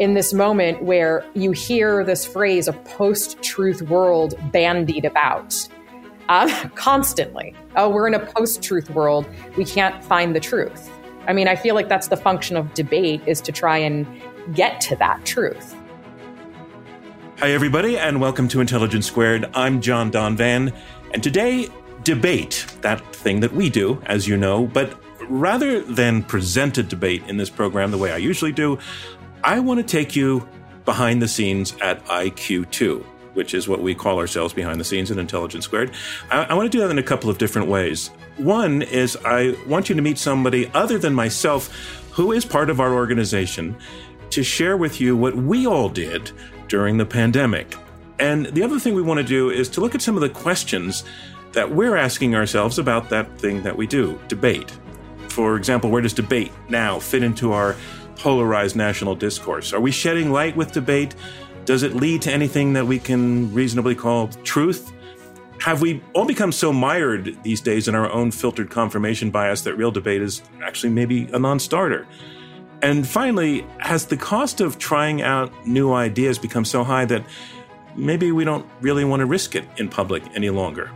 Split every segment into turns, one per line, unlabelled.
in this moment where you hear this phrase, a post truth world, bandied about uh, constantly. Oh, we're in a post truth world. We can't find the truth. I mean, I feel like that's the function of debate is to try and get to that truth.
Hi, everybody, and welcome to Intelligence Squared. I'm John Donvan, and today, debate, that thing that we do, as you know, but rather than present a debate in this program the way I usually do, I want to take you behind the scenes at IQ2, which is what we call ourselves behind the scenes in Intelligence Squared. I, I want to do that in a couple of different ways. One is I want you to meet somebody other than myself who is part of our organization to share with you what we all did during the pandemic. And the other thing we want to do is to look at some of the questions that we're asking ourselves about that thing that we do debate. For example, where does debate now fit into our polarized national discourse? Are we shedding light with debate? Does it lead to anything that we can reasonably call truth? Have we all become so mired these days in our own filtered confirmation bias that real debate is actually maybe a non starter? And finally, has the cost of trying out new ideas become so high that maybe we don't really want to risk it in public any longer?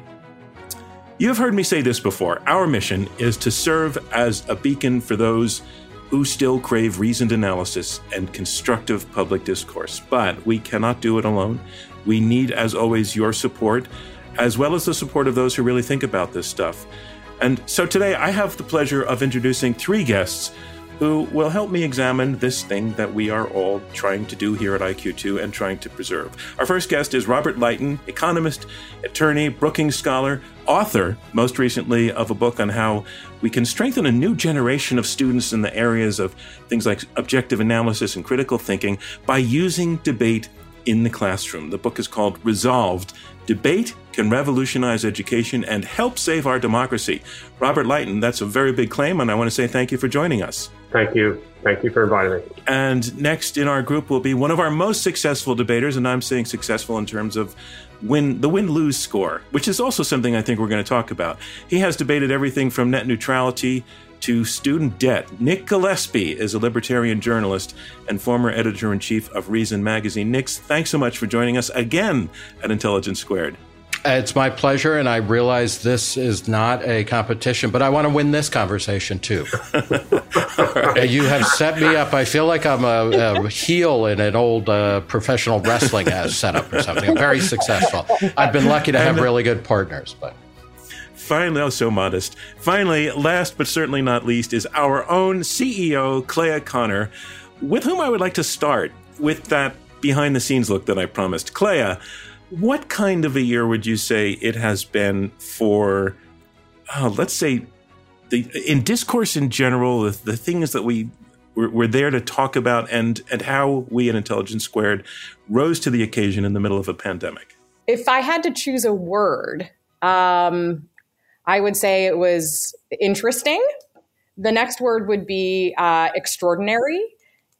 You have heard me say this before. Our mission is to serve as a beacon for those who still crave reasoned analysis and constructive public discourse. But we cannot do it alone. We need, as always, your support, as well as the support of those who really think about this stuff. And so today I have the pleasure of introducing three guests who will help me examine this thing that we are all trying to do here at IQ2 and trying to preserve. Our first guest is Robert Litan, economist, attorney, Brookings scholar, author, most recently, of a book on how we can strengthen a new generation of students in the areas of things like objective analysis and critical thinking by using debate in the classroom. The book is called Resolved Debate Can Revolutionize Education and Help Save Our Democracy. Robert Litan, that's a very big claim, and I want to say thank you for joining us.
Thank you. Thank you for inviting me.
And next in our group will be one of our most successful debaters, and I'm saying successful in terms of win the win lose score, which is also something I think we're going to talk about. He has debated everything from net neutrality to student debt. Nick Gillespie is a libertarian journalist and former editor in chief of Reason magazine. Nick, thanks so much for joining us again at Intelligence Squared.
It's my pleasure, and I realize this is not a competition, but I want to win this conversation too. right. You have set me up. I feel like I'm a, a heel in an old uh, professional wrestling setup or something. I'm very successful. I've been lucky to have really good partners, but.
Finally, oh, so modest. Finally, last but certainly not least, is our own CEO, Clea Conner, with whom I would like to start with that behind the scenes look that I promised. Clea, what kind of a year would you say it has been for, uh, let's say, the in discourse in general, the, the things that we we're, we're, there to talk about, and and how we at Intelligence Squared rose to the occasion in the middle of a pandemic?
If I had to choose a word, um, I would say it was interesting. The next word would be uh, extraordinary,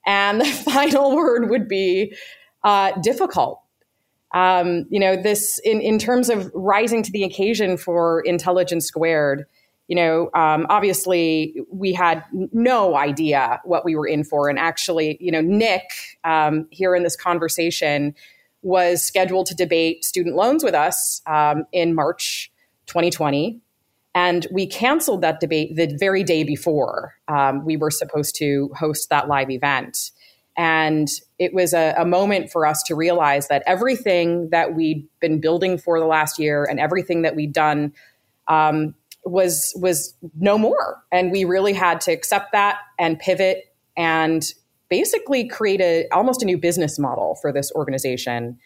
and the final word would be uh, difficult um, you know, this in, in terms of rising to the occasion for Intelligence Squared, you know, um, obviously we had no idea what we were in for. And actually, you know, Nick um, here in this conversation was scheduled to debate student loans with us um, in March 2020. And we canceled that debate the very day before um, we were supposed to host that live event. And it was a, a, moment for us to realize that everything that we'd been building for the last year and everything that we'd done um, was was no more. And we really had to accept that and pivot and basically create a almost a new business model for this organization.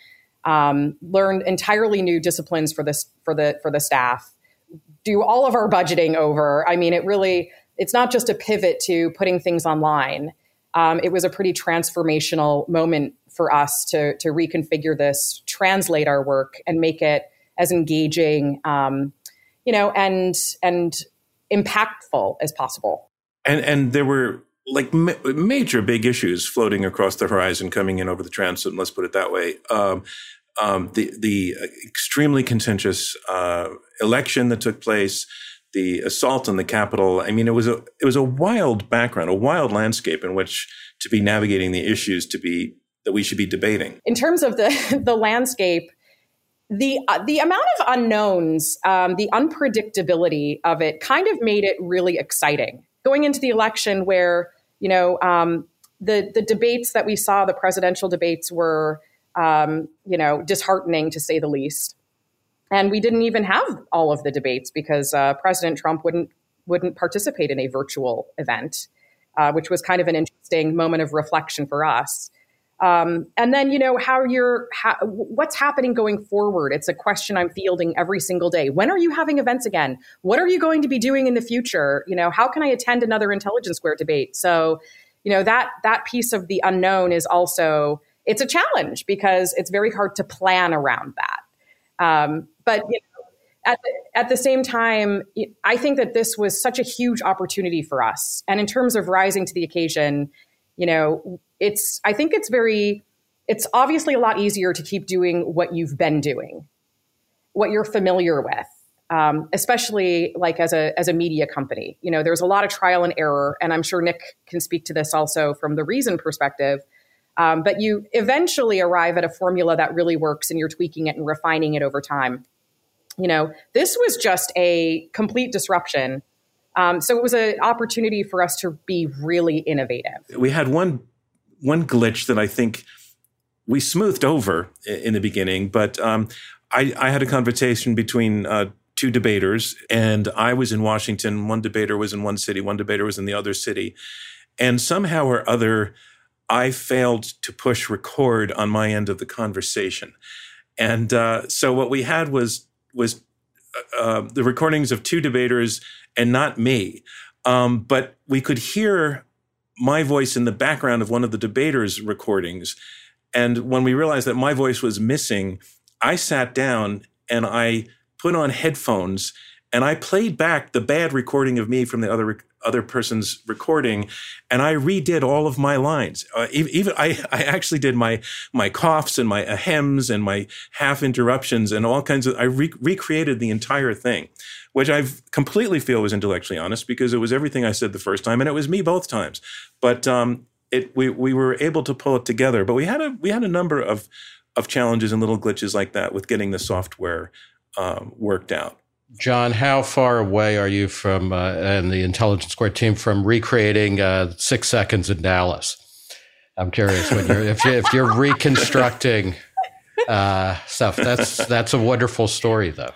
Um, learn entirely new disciplines for this for the for the staff. Do all of our budgeting over. I mean, it really it's not just a pivot to putting things online um, it was a pretty transformational moment for us to to reconfigure this, translate our work, and make it as engaging, um, you know, and and impactful as possible.
And and there were like ma- major big issues floating across the horizon, coming in over the transom. Let's put it that way. Um, um, the the extremely contentious uh, election that took place, the assault on the Capitol. I mean, it was a it was a wild background, a wild landscape in which to be navigating the issues to be that we should be debating.
In terms of the the landscape, the uh, the amount of unknowns, um, the unpredictability of it, kind of made it really exciting going into the election, where you know um, the the debates that we saw, the presidential debates, were um, you know disheartening to say the least, and we didn't even have all of the debates because uh, President Trump wouldn't wouldn't participate in a virtual event, uh, which was kind of an interesting moment of reflection for us. Um, and then, you know, how you're, what's happening going forward? It's a question I'm fielding every single day. When are you having events again? What are you going to be doing in the future? You know, how can I attend another Intelligence Square debate? So, you know, that that piece of the unknown is also it's a challenge because it's very hard to plan around that. Um, but you know, at the, at the same time, I think that this was such a huge opportunity for us. And in terms of rising to the occasion, you know, it's I think it's very it's obviously a lot easier to keep doing what you've been doing, what you're familiar with. Um, especially like as a as a media company, you know, there's a lot of trial and error, and I'm sure Nick can speak to this also from the reason perspective. Um, but you eventually arrive at a formula that really works, and you're tweaking it and refining it over time. You know, this was just a complete disruption. Um, so it was an opportunity for us to be really innovative.
We had one one glitch that I think we smoothed over in the beginning, but um, I, I, had a conversation between uh, two debaters, and I was in Washington. One debater was in one city, one debater was in the other city. And somehow or other, I failed to push record on my end of the conversation. And uh, so what we had was was uh, uh the recordings of two debaters and not me. Um, but we could hear my voice in the background of one of the debaters' recordings. And when we realized that my voice was missing, I sat down and I put on headphones and I played back the bad recording of me from the other other person's recording, and I redid all of my lines. Uh, even I, I actually did my my coughs and my ahems and my half interruptions and all kinds of. I re- recreated the entire thing which I completely feel was intellectually honest because it was everything I said the first time, and it was me both times. But um, it we we were able to pull it together. But we had a we had a number of of challenges and little glitches like that with getting the software um, worked out.
John, how far away are you from uh, and the Intelligence Square team from recreating uh, Six Seconds in Dallas? I'm curious when you're if, you, if you're reconstructing uh, stuff. That's that's a wonderful story, though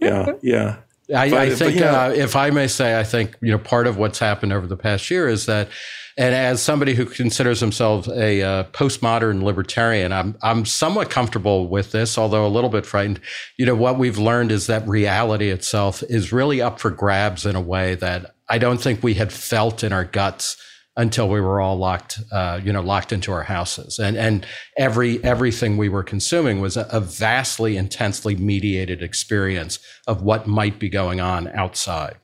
yeah, yeah.
I, but, I think, but, uh, if I may say, I think you know part of what's happened over the past year is that, and as somebody who considers himself a uh, postmodern libertarian, I'm I'm somewhat comfortable with this, although a little bit frightened. You know, what we've learned is that reality itself is really up for grabs in a way that I don't think we had felt in our guts until we were all locked, uh, you know, locked into our houses. And and every everything we were consuming was a, a, vastly, intensely mediated experience of what might be going on outside.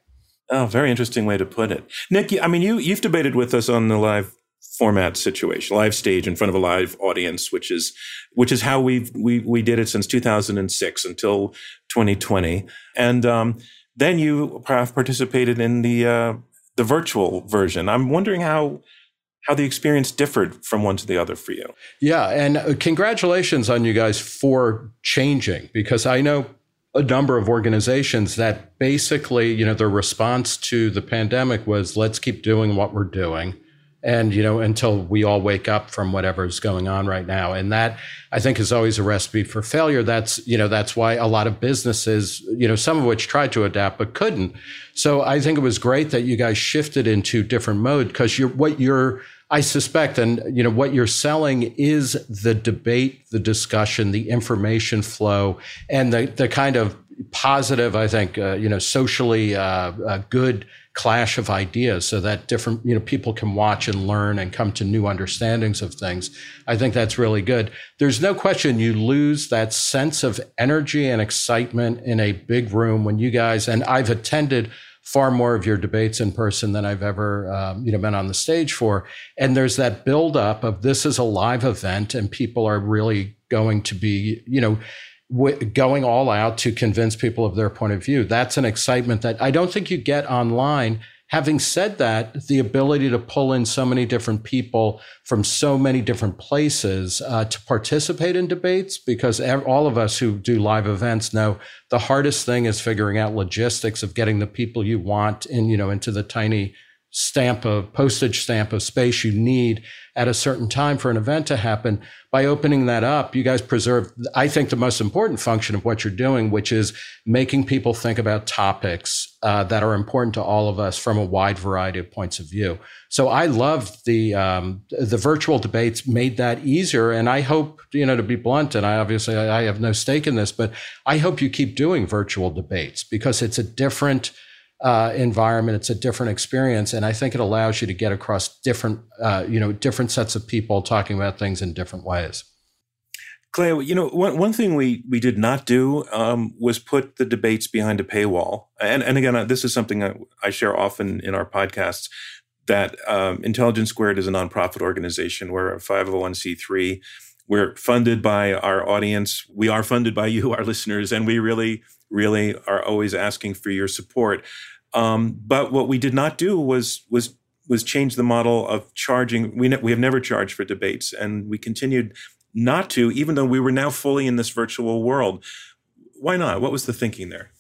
Oh, very interesting way to put it, Nick. I mean, you you've debated with us on the live format situation, live stage in front of a live audience, which is which is how we we we did it since 2006 until 2020, and um, then you have participated in the uh, the virtual version. I'm wondering how how the experience differed from one to the other for you.
Yeah, and uh, congratulations on you guys for changing because I know a number of organizations that basically, you know, their response to the pandemic was let's keep doing what we're doing. And you know until we all wake up from whatever's going on right now. And that i think is always a recipe for failure. That's you know that's why a lot of businesses you know some of which tried to adapt but couldn't. So i think it was great that you guys shifted into different mode because you're what you're i suspect and you know what you're selling is the debate the discussion the information flow and the the kind of positive i think uh, you know socially uh, uh, good clash of ideas so that different you know people can watch and learn and come to new understandings of things. I think that's really good. There's no question you lose that sense of energy and excitement in a big room when you guys and i've attended far more of your debates in person than i've ever um, you know been on the stage for and there's that build up of this is a live event and people are really going to be you know w- going all out to convince people of their point of view. That's an excitement that I don't think you get online. Having said that, the ability to pull in so many different people from so many different places uh, to participate in debates, because all of us who do live events know the hardest thing is figuring out logistics of getting the people you want in, you know, into the tiny stamp of postage stamp of space you need at a certain time for an event to happen. By opening that up you guys preserve i think the most important function of what you're doing which is making people think about topics uh, that are important to all of us from a wide variety of points of view. So i love the um, the virtual debates made that easier and i hope you know to be blunt and i obviously i have no stake in this but i hope you keep doing virtual debates because it's a different uh, environment. It's a different experience, and I think it allows you to get across different, uh, you know, different sets of people talking about things in different ways.
Clay, you know, one, one thing we, we did not do um, was put the debates behind a paywall. And, and again, uh, this is something I, I share often in our podcasts that um, Intelligence Squared is a nonprofit organization. We're a 501c3. We're funded by our audience. We are funded by you, our listeners, and we really, really are always asking for your support. Um, but what we did not do was was was change the model of charging. We ne- we have never charged for debates, and we continued not to, even though we were now fully in this virtual world. Why not? What was the thinking there?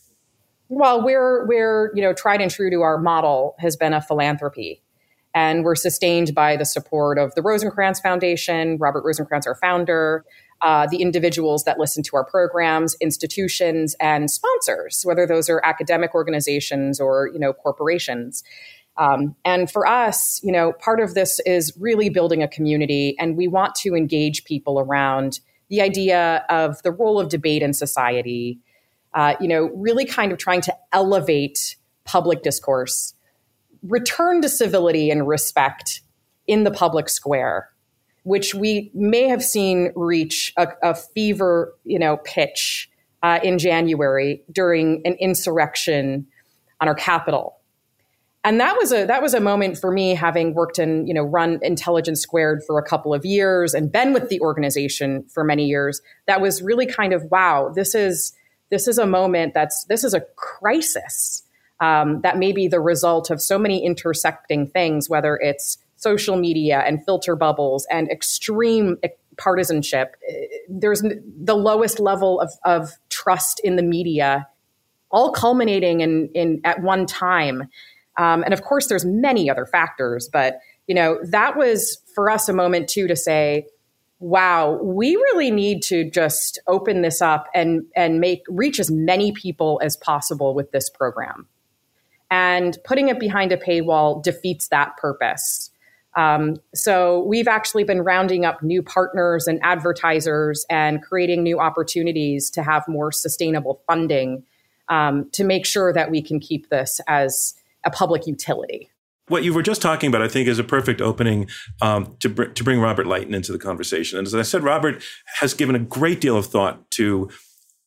Well, we're we're you know tried and true to our model has been a philanthropy, and we're sustained by the support of the Rosenkranz Foundation, Robert Rosenkranz, our founder, uh, the individuals that listen to our programs, institutions, and sponsors, whether those are academic organizations or you know corporations. Um, and for us, you know, part of this is really building a community, and we want to engage people around the idea of the role of debate in society. Uh, you know, really kind of trying to elevate public discourse, return to civility and respect in the public square which we may have seen reach a, a fever, you know, pitch uh, in January during an insurrection on our Capitol. And that was a that was a moment for me, having worked in you know run Intelligence Squared for a couple of years and been with the organization for many years. That was really kind of wow. This is this is a moment that's this is a crisis um, that may be the result of so many intersecting things, whether it's social media and filter bubbles and extreme partisanship. There's the lowest level of, of trust in the media, all culminating in, in at one time. Um, and of course, there's many other factors, but you know that was for us a moment too to say, "Wow, we really need to just open this up and and make reach as many people as possible with this program." And putting it behind a paywall defeats that purpose. Um, so we've actually been rounding up new partners and advertisers and creating new opportunities to have more sustainable funding um, to make sure that we can keep this as a public utility.
What you were just talking about, I think, is a perfect opening um, to, br- to bring Robert Litan into the conversation. And as I said, Robert has given a great deal of thought to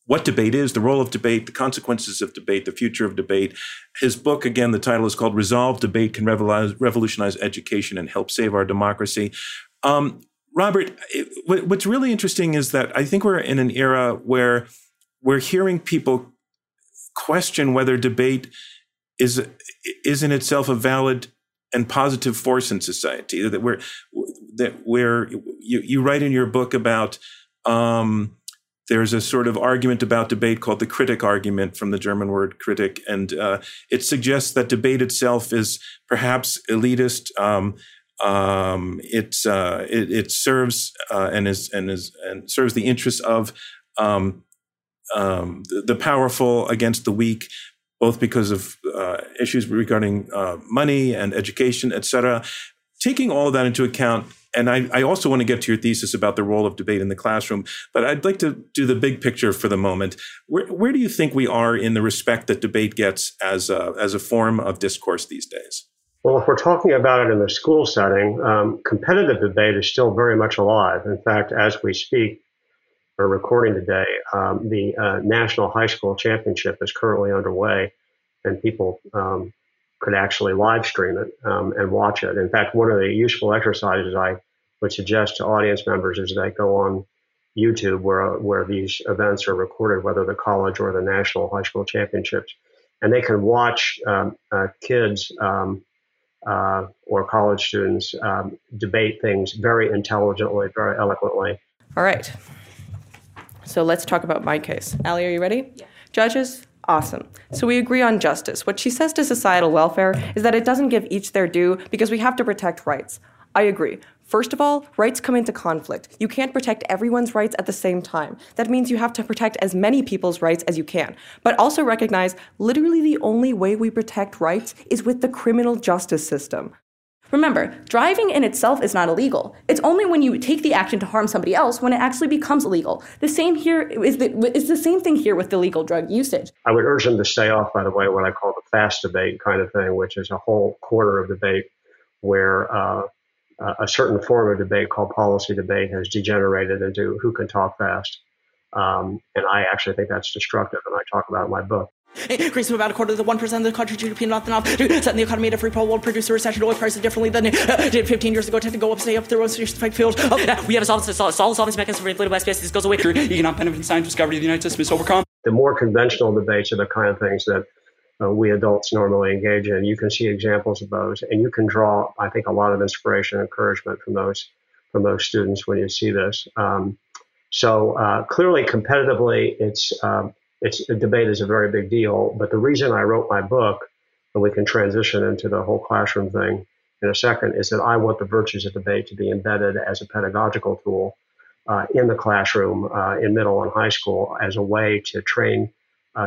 what debate is, the role of debate, the consequences of debate, the future of debate. His book, again, the title is called Resolve Debate Can Revolutionize Education and Help Save Our Democracy. Um, Robert, it, what's really interesting is that I think we're in an era where we're hearing people question whether debate is, is in itself a valid and positive force in society. That we're, that where you, you write in your book about, um, there's a sort of argument about debate called the kritik argument from the German word kritik. And uh, it suggests that debate itself is perhaps elitist. Um, um, it's, uh, it, it, serves uh, and is and is and serves the interests of um, um the, the, powerful against the weak, both because of uh, issues regarding uh, money and education, et cetera. Taking all of that into account, and I, I, also want to get to your thesis about the role of debate in the classroom, but I'd like to do the big picture for the moment. Where, where do you think we are in the respect that debate gets as a, as a form of discourse these days?
Well, if we're talking about it in the school setting, um, competitive debate is still very much alive. In fact, as we speak, or recording today, um, the uh, National High School Championship is currently underway, and people um, could actually live stream it um, and watch it. In fact, one of the useful exercises I would suggest to audience members is they go on YouTube where where these events are recorded, whether the college or the national high school championships, and they can watch um, uh, kids um, uh, or college students um, debate things very intelligently, very eloquently.
All right. So let's talk about my case. Allie, are you ready? Yeah. Judges, Awesome. So we agree on justice. What she says to societal welfare is that it doesn't give each their due because we have to protect rights. I agree. First of all, rights come into conflict. You can't protect everyone's rights at the same time. That means you have to protect as many people's rights as you can. But also recognize literally the only way we protect rights is with the criminal justice system. Remember, driving in itself is not illegal. It's only when you take the action to harm somebody else when it actually becomes illegal. The same here is the, the same thing here with illegal drug usage.
I would urge them to stay off, by the way, what I call the fast debate kind of thing, which is a whole quarter of debate where uh, a certain form of debate called policy debate has degenerated into who can talk fast. Um, and I actually think that's destructive, and I talk about it in my book.
Increase from about a quarter of the 1% of the country GDP not enough to set the economy at a free fall, world produce a recession oil prices differently than it uh, did 15 years ago. Tend to go up, stay up through a spike field. Oh, yeah, we have a solid, solid, solid solvency mechanism for inflated space. This goes away through economic benefit and science discovery. The United States is overcome.
The more conventional debates are the kind of things that uh, we adults normally engage in. You can see examples of those, and you can draw, I think, a lot of inspiration and encouragement from those from those students when you see this. Um, so uh, clearly, competitively, it's um, it's debate is a very big deal. But the reason I wrote my book, and we can transition into the whole classroom thing in a second, is that I want the virtues of debate to be embedded as a pedagogical tool uh, in the classroom uh, in middle and high school as a way to train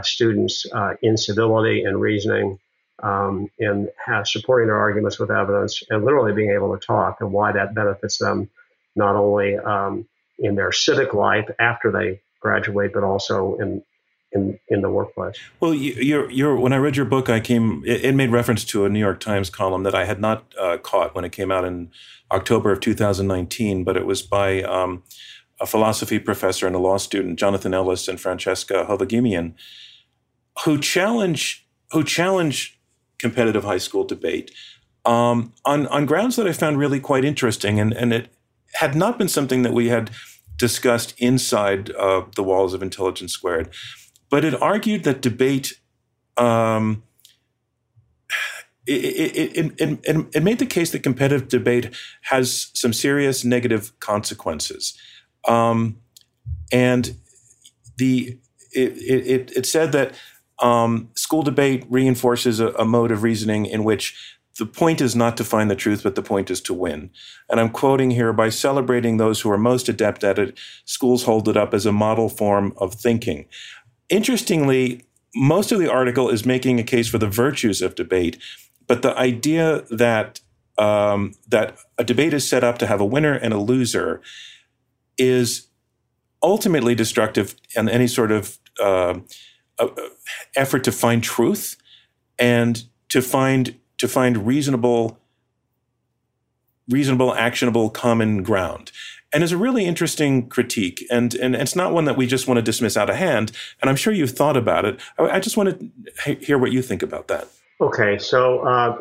students uh, in civility and reasoning, um, in supporting their arguments with evidence, and literally being able to talk, and why that benefits them not only um, in their civic life after they graduate, but also in in in the workplace.
Well, you, you're, when I read your book, I came. It, it, made reference to a New York Times column that I had not uh, caught when it came out in October of 2019, but it was by um, a philosophy professor and a law student, Jonathan Ellis and Francesca Hovagimian, who challenge who challenge competitive high school debate um, on on grounds that I found really quite interesting, and and it had not been something that we had discussed inside uh, the walls of Intelligence Squared, but it argued that debate. Um, it, it, it, it, made the case that competitive debate has some serious negative consequences. Um, and the it, it, it said that um, school debate reinforces a, a, mode of reasoning in which the point is not to find the truth, but the point is to win. And I'm quoting here by celebrating those who are most adept at it, schools hold it up as a model form of thinking. Interestingly, most of the article is making a case for the virtues of debate, but the idea that um, that a debate is set up to have a winner and a loser is ultimately destructive in any sort of uh, uh, effort to find truth and to find to find reasonable reasonable actionable common ground. And is a really interesting critique. And and it's not one that we just want to dismiss out of hand. And i'm sure you've thought about it. I, I just want to hear what you think about that.
Okay. So uh,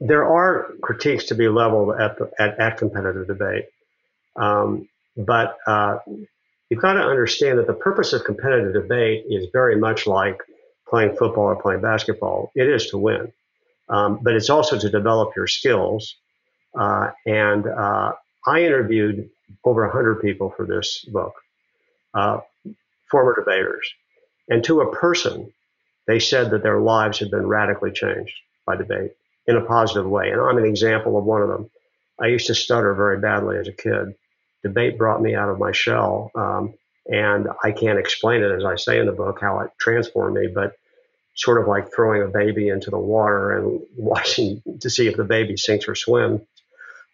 there are critiques to be leveled at, the, at, at competitive debate. Um, but uh, you've got to understand that the purpose of competitive debate is very much like playing football or playing basketball. It is to win, um, but it's also to develop your skills. Uh, and uh, I interviewed over 100 people for this book, uh, former debaters. And to a person, they said that their lives had been radically changed by debate in a positive way. And I'm an example of one of them. I used to stutter very badly as a kid debate brought me out of my shell. Um, and I can't explain it, as I say in the book, how it transformed me, but sort of like throwing a baby into the water and watching to see if the baby sinks or swims.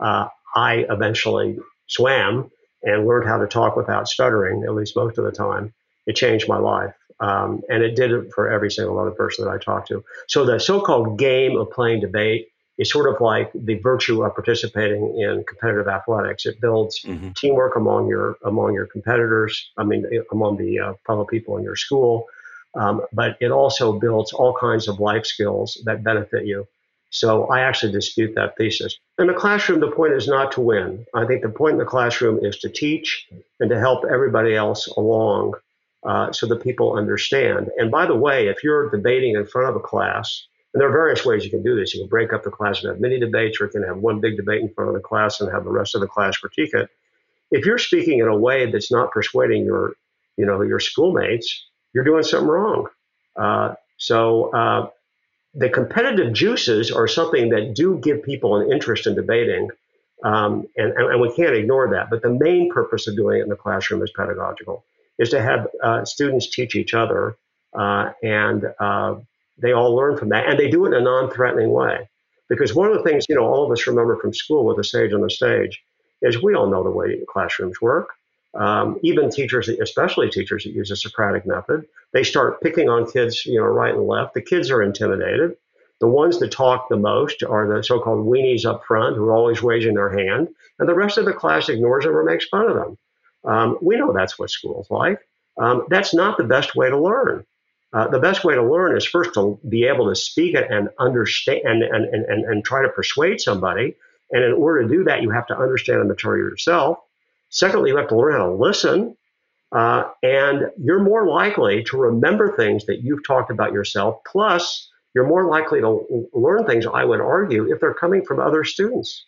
Uh, I eventually swam and learned how to talk without stuttering, at least most of the time. It changed my life. Um, and it did it for every single other person that I talked to. So the so called game of playing debate is sort of like the virtue of participating in competitive athletics. It builds mm-hmm. teamwork among your among your competitors. I mean, among the uh, fellow people in your school. Um, but it also builds all kinds of life skills that benefit you. So I actually dispute that thesis. In the classroom, the point is not to win. I think the point in the classroom is to teach and to help everybody else along uh, so that people understand. And by the way, if you're debating in front of a class, and there are various ways you can do this. You can break up the class and have mini debates, or you can have one big debate in front of the class and have the rest of the class critique it. If you're speaking in a way that's not persuading your, you know, your schoolmates, you're doing something wrong. Uh, so uh, the competitive juices are something that do give people an interest in debating, um, and, and, we can't ignore that. But the main purpose of doing it in the classroom is pedagogical, is to have uh, students teach each other, uh, and uh, they all learn from that, and they do it in a non-threatening way. Because one of the things you know all of us remember from school with the sage on the stage is we all know the way classrooms work. Um, even teachers, especially teachers that use the Socratic method, they start picking on kids, you know, right and left. The kids are intimidated. The ones that talk the most are the so-called weenies up front who are always raising their hand, and the rest of the class ignores them or makes fun of them. Um, we know that's what school's like. Um, that's not the best way to learn. Uh, the best way to learn is first to be able to speak it and understand and, and, and, and try to persuade somebody. And in order to do that, you have to understand the material yourself. Secondly, you have to learn how to listen. Uh, and you're more likely to remember things that you've talked about yourself. Plus, you're more likely to learn things, I would argue, if they're coming from other students.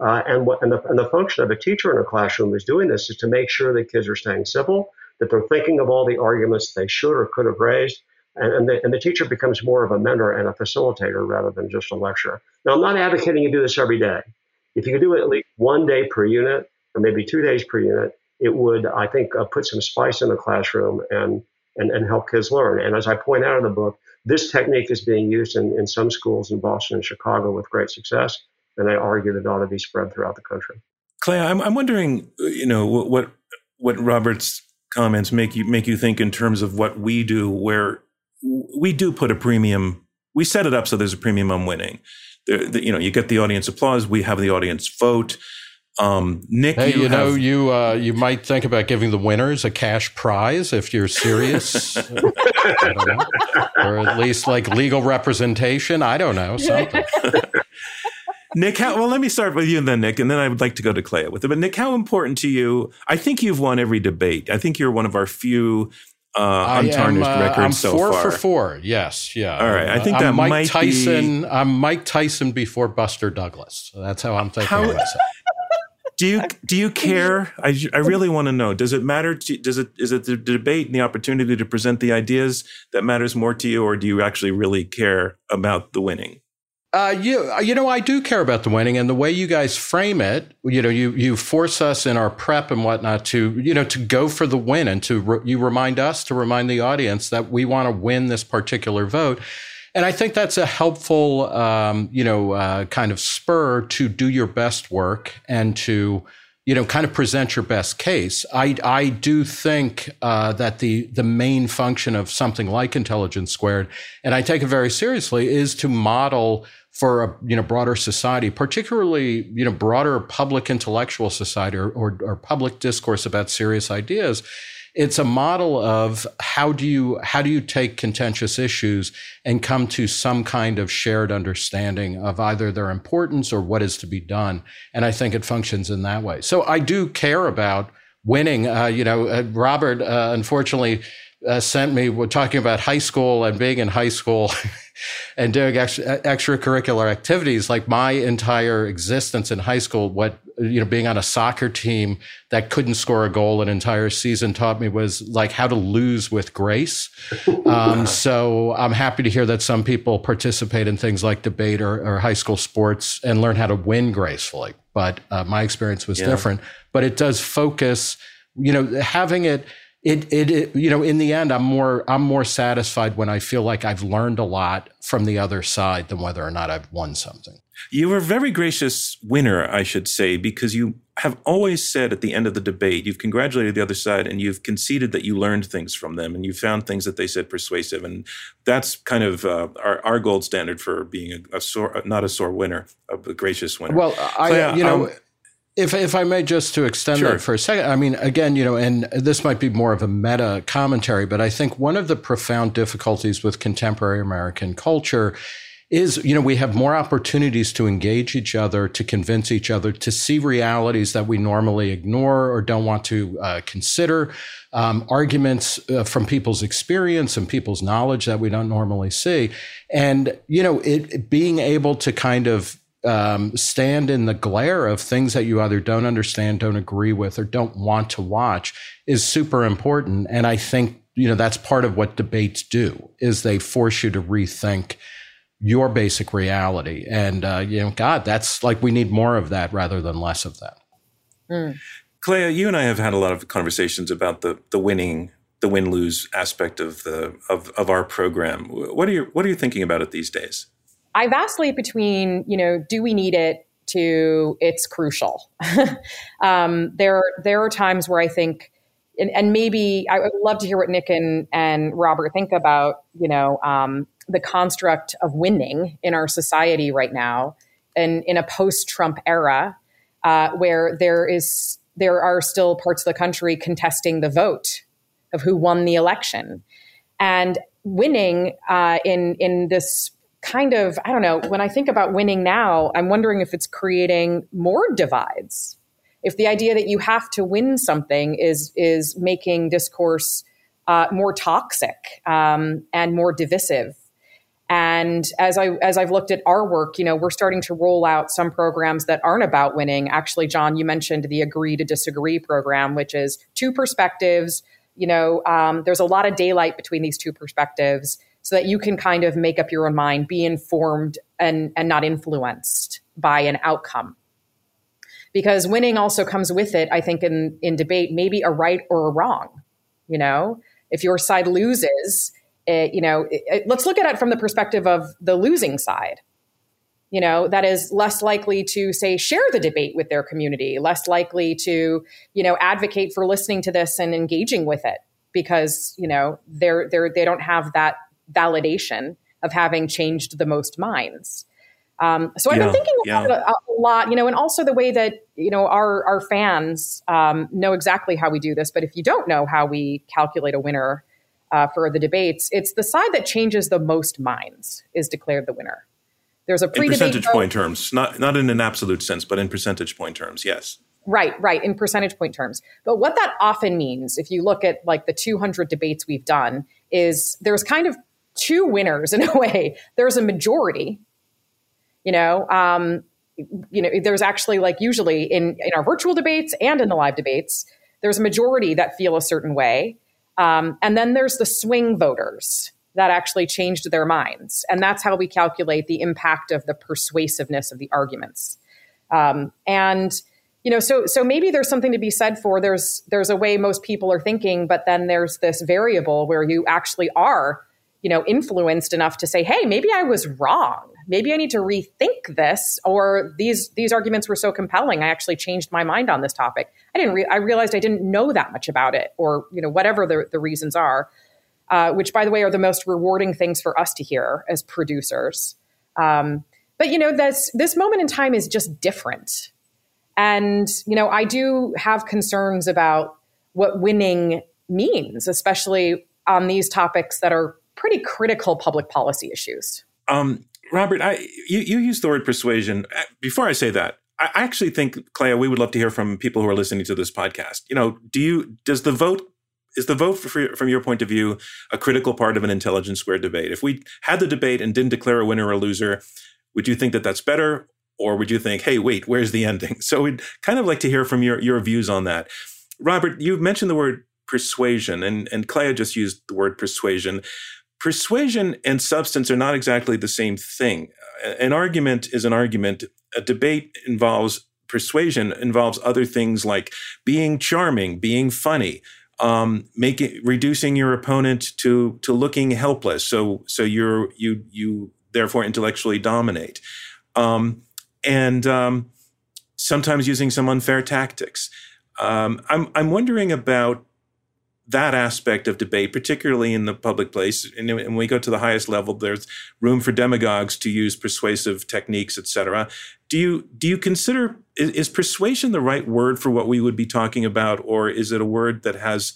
Uh, and, what, and, the, and the function of a teacher in a classroom is doing this is to make sure that kids are staying civil, that they're thinking of all the arguments they should or could have raised, and, and, the, and the teacher becomes more of a mentor and a facilitator rather than just a lecturer. Now, I'm not advocating you do this every day. If you could do it at least one day per unit, or maybe two days per unit, it would, I think, uh, put some spice in the classroom and, and, and help kids learn. And as I point out in the book, this technique is being used in, in some schools in Boston and Chicago with great success. And I argue that it ought to be spread throughout the country.
Clay, I'm, I'm wondering, you know, what, what Robert's comments make you, make you think in terms of what we do, where we do put a premium. We set it up so there's a premium on winning. The, the, you know, you get the audience applause. We have the audience vote. Um, Nick,
hey,
you,
you know,
have,
you uh, you might think about giving the winners a cash prize if you're serious, or at least like legal representation. I don't know something.
Nick, how, well, let me start with you and then Nick, and then I would like to go to Clay with it. But Nick, how important to you? I think you've won every debate. I think you're one of our few uh, untarnished am, uh, records
I'm
so
four
far.
for four. Yes, yeah.
All right, I think
I'm
that
Mike
might
Tyson.
be.
I'm Mike Tyson before Buster Douglas. That's how I'm thinking
How-. Do you do you care? I, I really want to know. Does it matter? To, does it is it the debate and the opportunity to present the ideas that matters more to you, or do you actually really care about the winning?
Uh, you, you know, I do care about the winning and the way you guys frame it. You know, you you force us in our prep and whatnot to you know to go for the win and to re- you remind us to remind the audience that we want to win this particular vote. And I think that's a helpful, um, you know, uh, kind of spur to do your best work and to, you know, kind of present your best case. I I do think uh, that the the main function of something like Intelligence Squared, and I take it very seriously, is to model for a you know broader society, particularly you know broader public intellectual society or, or, or public discourse about serious ideas. It's a model of how do you how do you take contentious issues and come to some kind of shared understanding of either their importance or what is to be done. And I think it functions in that way. So I do care about winning. Uh, you know, uh, Robert uh, unfortunately uh, sent me we're talking about high school and being in high school and doing extra, extracurricular activities like my entire existence in high school what you know being on a soccer team that couldn't score a goal an entire season taught me was like how to lose with grace. Um, so i'm happy to hear that some people participate in things like debate or, or high school sports and learn how to win gracefully. But uh, my experience was
Yeah.
different. But it does focus you know having it it, it, it, you know, in the end, I'm more, I'm more satisfied when I feel like I've learned a lot from the other side than whether or not I've won something.
You were a very gracious winner, I should say, because you have always said at the end of the debate, you've congratulated the other side and you've conceded that you learned things from them and you found things that they said persuasive. And that's kind of uh, our, our gold standard for being a, a sore, not a sore winner, a gracious winner.
Well, I,
So, yeah,
you know,
um,
if if I may just to extend
Sure.
that for a second, I mean, again, you know, and this might be more of a meta commentary, but I think one of the profound difficulties with contemporary American culture is, you know, we have more opportunities to engage each other, to convince each other, to see realities that we normally ignore or don't want to uh, consider, um, arguments uh, from people's experience and people's knowledge that we don't normally see. And, you know, it, being able to kind of um, stand in the glare of things that you either don't understand, don't agree with, or don't want to watch is super important. And I think you know that's part of what debates do is they force you to rethink your basic reality. And uh, you know, God, that's like we need more of that rather than less of that.
Mm. Clea, you and I have had a lot of conversations about the the winning, the win lose aspect of the of, of our program. What are you what are you thinking about it these days?
I vacillate between, you know, do we need it to it's crucial. um, there, there are times where I think, and, and, maybe I would love to hear what Nick and, and Robert think about, you know, um, the construct of winning in our society right now, and in a post-Trump era, uh, where there is there are still parts of the country contesting the vote of who won the election, and winning uh, in in this kind of, I don't know, when I think about winning now, I'm wondering if it's creating more divides. If the idea that you have to win something is is making discourse uh, more toxic um, and more divisive. And as I as I've looked at our work, you know, we're starting to roll out some programs that aren't about winning. Actually, John, you mentioned the Agree to Disagree program, which is two perspectives. You know, um, there's a lot of daylight between these two perspectives so that you can kind of make up your own mind, be informed and, and not influenced by an outcome. Because winning also comes with it, I think, in, in debate, maybe a right or a wrong. You know, if your side loses, it, you know, it, it, let's look at it from the perspective of the losing side. You know, that is less likely to say share the debate with their community, less likely to, you know, advocate for listening to this and engaging with it because, you know, they're they're they don't have that validation of having changed the most minds. Um, so I've yeah, been thinking about yeah. it a, a, lot, you know, and also the way that you know our our fans um, know exactly how we do this. But if you don't know how we calculate a winner uh, for the debates, it's the side that changes the most minds is declared the winner. There's a pre
percentage point terms, not not in an absolute sense, but in percentage point terms. Yes.
Right, right, in percentage point terms. But what that often means, if you look at like the 200 debates we've done, is there's kind of two winners in a way. There's a majority, you know. Um, you know, there's actually like usually in in our virtual debates and in the live debates, there's a majority that feel a certain way, um, and then there's the swing voters that actually changed their minds, and that's how we calculate the impact of the persuasiveness of the arguments. Um, and you know, so so maybe there's something to be said for there's there's a way most people are thinking, but then there's this variable where you actually are you know, influenced enough to say, hey, maybe I was wrong. Maybe I need to rethink this, or these these arguments were so compelling, I actually changed my mind on this topic. I didn't. Re- I realized I didn't know that much about it, or you know, whatever the, the reasons are. Uh, which, by the way, are the most rewarding things for us to hear as producers. Um, but you know, this this moment in time is just different, and you know, I do have concerns about what winning means, especially on these topics that are pretty critical public policy issues.
Um, Robert, I, you, you used the word persuasion. Uh, before I say that, I actually think, Clea, we would love to hear from people who are listening to this podcast. You know, do you does the vote is the vote for, from your point of view a critical part of an intelligence square debate? If we had the debate and didn't declare a winner or a loser, would you think that that's better, or would you think, hey, wait, where's the ending? So we'd kind of like to hear from your your views on that. Robert, you mentioned the word persuasion, and and Clea just used the word persuasion persuasion and substance are not exactly the same thing. An argument is an argument. A debate involves persuasion involves other things like being charming, being funny, um, making reducing your opponent to to looking helpless. So so you're you you therefore intellectually dominate, um, and um, sometimes using some unfair tactics. Um, I'm I'm wondering about that aspect of debate, particularly in the public place. And when we go to the highest level, there's room for demagogues to use persuasive techniques, etc. Do you do you consider is, is, persuasion the right word for what we would be talking about, or is it a word that has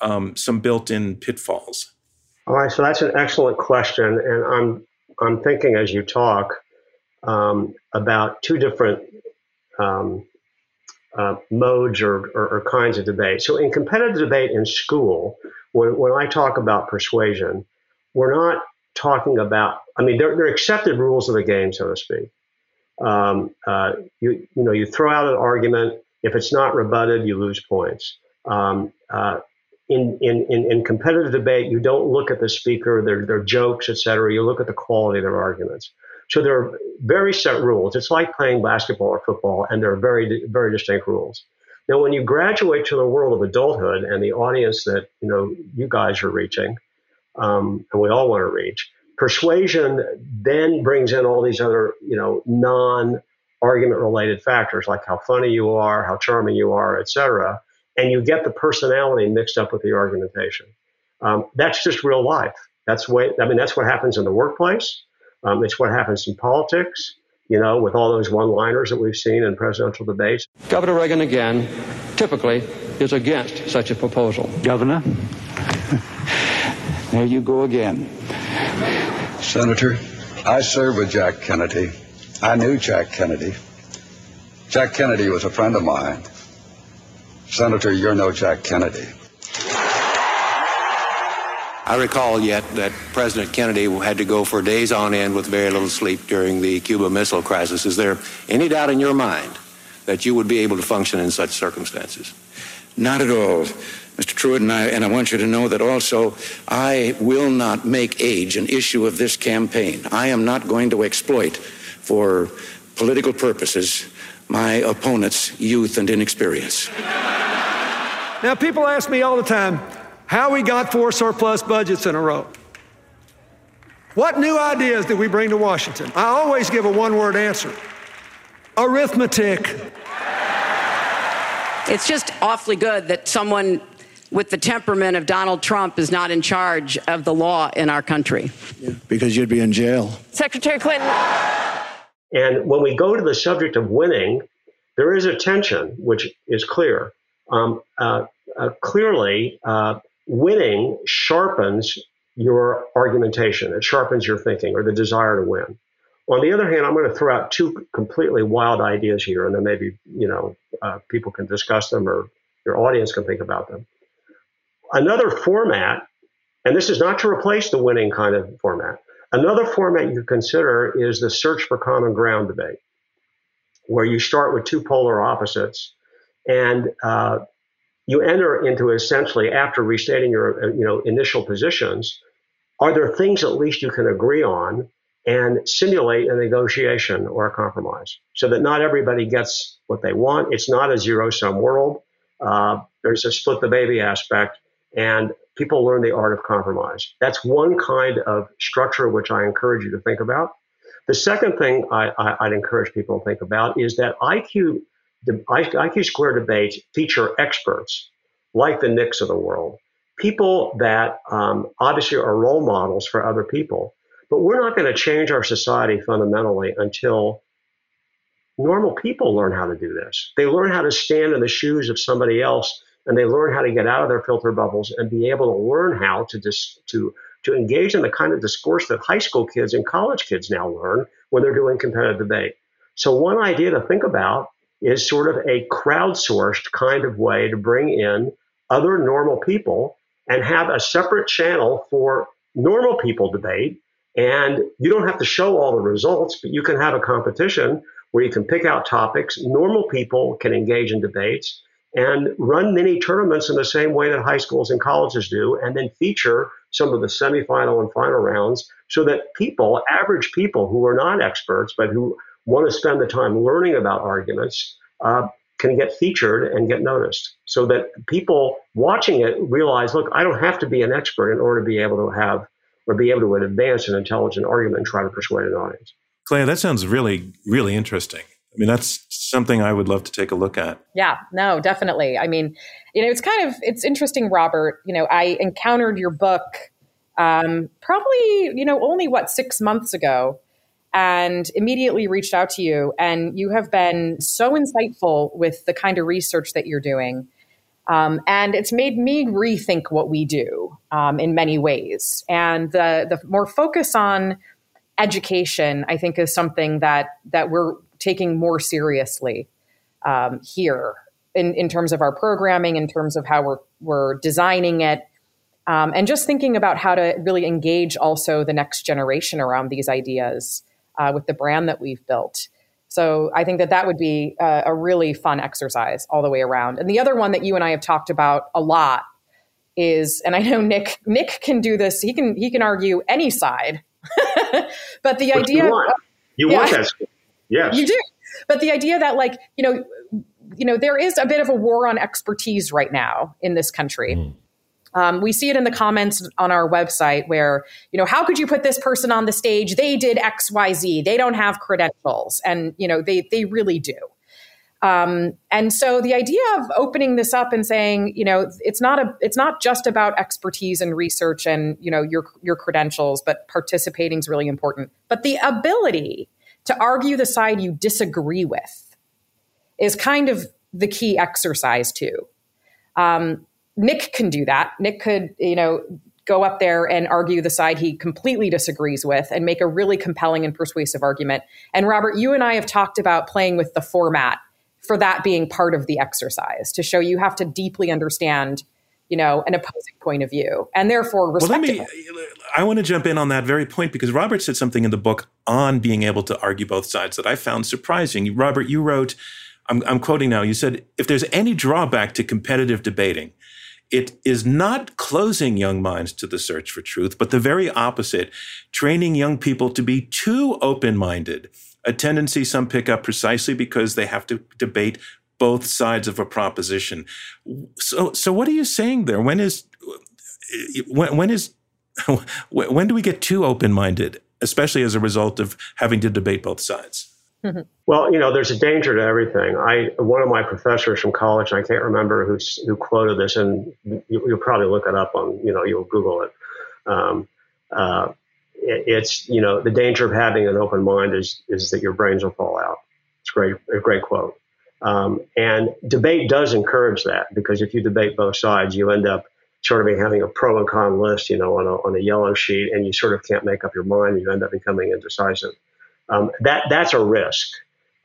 um, some built-in pitfalls?
All right, so that's an excellent question, and I'm I'm thinking as you talk um, about two different um, uh, modes or, or, or, kinds of debate. So, in competitive debate in school, when, when I talk about persuasion, we're not talking about, I mean, they're, they're accepted rules of the game, so to speak. Um, uh, you, you know, you throw out an argument. If it's not rebutted, you lose points. Um, uh, in, in, in, in, competitive debate, you don't look at the speaker, their, their jokes, et cetera. You look at the quality of their arguments. So there are very set rules. It's like playing basketball or football, and there are very, very distinct rules. Now, when you graduate to the world of adulthood and the audience that you know you guys are reaching, um, and we all want to reach, persuasion then brings in all these other you know non argument related factors like how funny you are, how charming you are, etc. And you get the personality mixed up with the argumentation. Um, that's just real life. That's way. I mean, that's what happens in the workplace. Um, it's what happens in politics, you know, with all those one liners that we've seen in presidential debates.
Governor Reagan, again, typically is against such a proposal.
Governor, there you go again.
Senator, I served with Jack Kennedy. I knew Jack Kennedy. Jack Kennedy was a friend of mine. Senator, you're no Jack Kennedy.
I recall yet that President Kennedy had to go for days on end with very little sleep during the Cuba Missile Crisis. Is there any doubt in your mind that you would be able to function in such circumstances?
Not at all, Mr. Trewhitt, and I, and I want you to know that also I will not make age an issue of this campaign. I am not going to exploit for political purposes my opponent's youth and inexperience.
Now, people ask me all the time, how we got four surplus budgets in a row. What new ideas did we bring to Washington? I always give a one word answer arithmetic.
It's just awfully good that someone with the temperament of Donald Trump is not in charge of the law in our country.
Yeah, because you'd be in jail.
Secretary Clinton.
And when we go to the subject of winning, there is a tension, which is clear. Um, uh, uh, clearly, uh, winning sharpens your argumentation, it sharpens your thinking or the desire to win. On the other hand, I'm going to throw out two completely wild ideas here, and then maybe you know uh, people can discuss them or your audience can think about them. Another format, and this is not to replace the winning kind of format. Another format you consider is the search for common ground debate, where you start with two polar opposites, and uh, you enter into essentially after restating your uh, you know initial positions. Are there things at least you can agree on and simulate a negotiation or a compromise so that not everybody gets what they want? It's not a zero sum world. Uh, there's a split the baby aspect and people learn the art of compromise. That's one kind of structure which i encourage you to think about. The second thing I, I, i'd encourage people to think about is that iq the IQ Squared debates feature experts like the Nicks of the world, people that um, obviously are role models for other people. But we're not going to change our society fundamentally until normal people learn how to do this. They learn how to stand in the shoes of somebody else and they learn how to get out of their filter bubbles and be able to learn how to dis- to to engage in the kind of discourse that high school kids and college kids now learn when they're doing competitive debate. So one idea to think about is sort of a crowdsourced kind of way to bring in other normal people and have a separate channel for normal people debate. And you don't have to show all the results, but you can have a competition where you can pick out topics. Normal people can engage in debates and run mini tournaments in the same way that high schools and colleges do, and then feature some of the semifinal and final rounds so that people, average people who are not experts, but who want to spend the time learning about arguments uh, can get featured and get noticed so that people watching it realize look i don't have to be an expert in order to be able to have or be able to advance an intelligent argument and try to persuade an audience.
Clea that sounds really really interesting. I mean that's something i would love to take a look at.
Yeah no definitely. I mean you know it's kind of it's interesting robert you know i encountered your book um, probably you know only what six months ago and immediately reached out to you. And you have been so insightful with the kind of research that you're doing. Um, and it's made me rethink what we do um, in many ways. And the, the more focus on education, I think, is something that that we're taking more seriously um, here in, in terms of our programming, in terms of how we're we're designing it, um, and just thinking about how to really engage also the next generation around these ideas uh, with the brand that we've built. So I think that that would be a, a really fun exercise all the way around. And the other one that you and I have talked about a lot is, and I know Nick Nick can do this. He can he can argue any side, but the idea
you want, you yeah, want that, yes,
you do. But the idea that like you know you know there is a bit of a war on expertise right now in this country. Mm. Um, we see it in the comments on our website where, you know, how could you put this person on the stage? They did X, Y, Z. They don't have credentials, and you know, they they really do. Um, and so the idea of opening this up and saying, you know, it's not a it's not just about expertise and research and you know your your credentials, but participating is really important. But the ability to argue the side you disagree with is kind of the key exercise too. Um, Nick can do that. Nick could, you know, go up there and argue the side he completely disagrees with and make a really compelling and persuasive argument. And Robert, you and I have talked about playing with the format for that being part of the exercise to show you have to deeply understand you know an opposing point of view and therefore respect well, let me
i want to jump in on that very point because robert said something in the book on being able to argue both sides that i found surprising robert you wrote I'm, I'm quoting now you said if there's any drawback to competitive debating it is not closing young minds to the search for truth, but the very opposite, training young people to be too open minded, a tendency some pick up precisely because they have to debate both sides of a proposition. So, so what are you saying there? When is, when, when is, when do we get too open minded, especially as a result of having to debate both sides?
well, you know, there's a danger to everything. I one of my professors from college, I can't remember who who quoted this, and you, will probably look it up on, you know, you'll Google it. Um, uh, it. It's you know, the danger of having an open mind is is that your brains will fall out. It's great, a great quote. Um, and debate does encourage that because if you debate both sides, you end up sort of having a pro and con list, you know, on a, on a yellow sheet, and you sort of can't make up your mind. You end up becoming indecisive. Um, that that's a risk.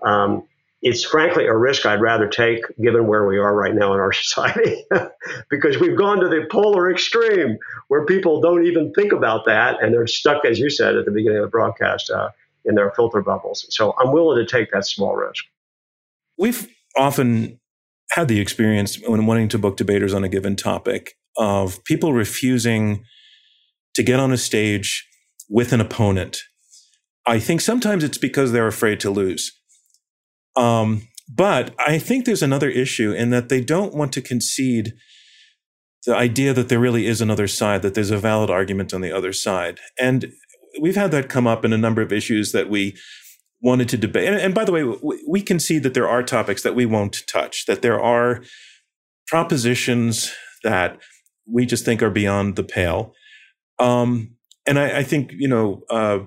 Um, it's frankly a risk I'd rather take given where we are right now in our society because we've gone to the polar extreme where people don't even think about that and they're stuck, as you said at the beginning of the broadcast, uh, in their filter bubbles. So I'm willing to take that small risk.
We've often had the experience when wanting to book debaters on a given topic of people refusing to get on a stage with an opponent I think sometimes it's because they're afraid to lose. Um, but I think there's another issue in that they don't want to concede the idea that there really is another side, that there's a valid argument on the other side. And we've had that come up in a number of issues that we wanted to debate. And, and by the way, we, we concede that there are topics that we won't touch, that there are propositions that we just think are beyond the pale. Um, and I, I, think, you know, uh,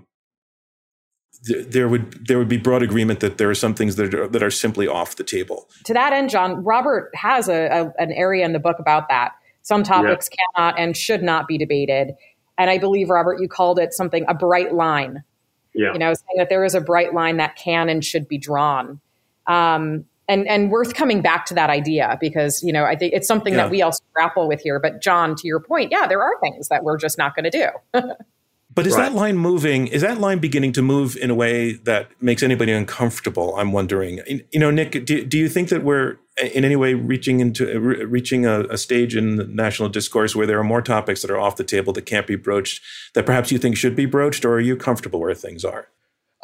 there would there would be broad agreement that there are some things that are, that are simply off the table.
To that end, John Robert has a, a an area in the book about that. Some topics yeah. cannot and should not be debated, and I believe Robert, you called it something a bright line. Yeah. You know, saying that there is a bright line that can and should be drawn. Um, and and worth coming back to that idea because you know I think it's something yeah. that we also grapple with here. But John, to your point, yeah, there are things that we're just not going to do.
But is right. that line moving? Is that line beginning to move in a way that makes anybody uncomfortable? I'm wondering. You know, Nick, do, do you think that we're in any way reaching into reaching a, a, stage in the national discourse where there are more topics that are off the table that can't be broached that perhaps you think should be broached, or are you comfortable where things are?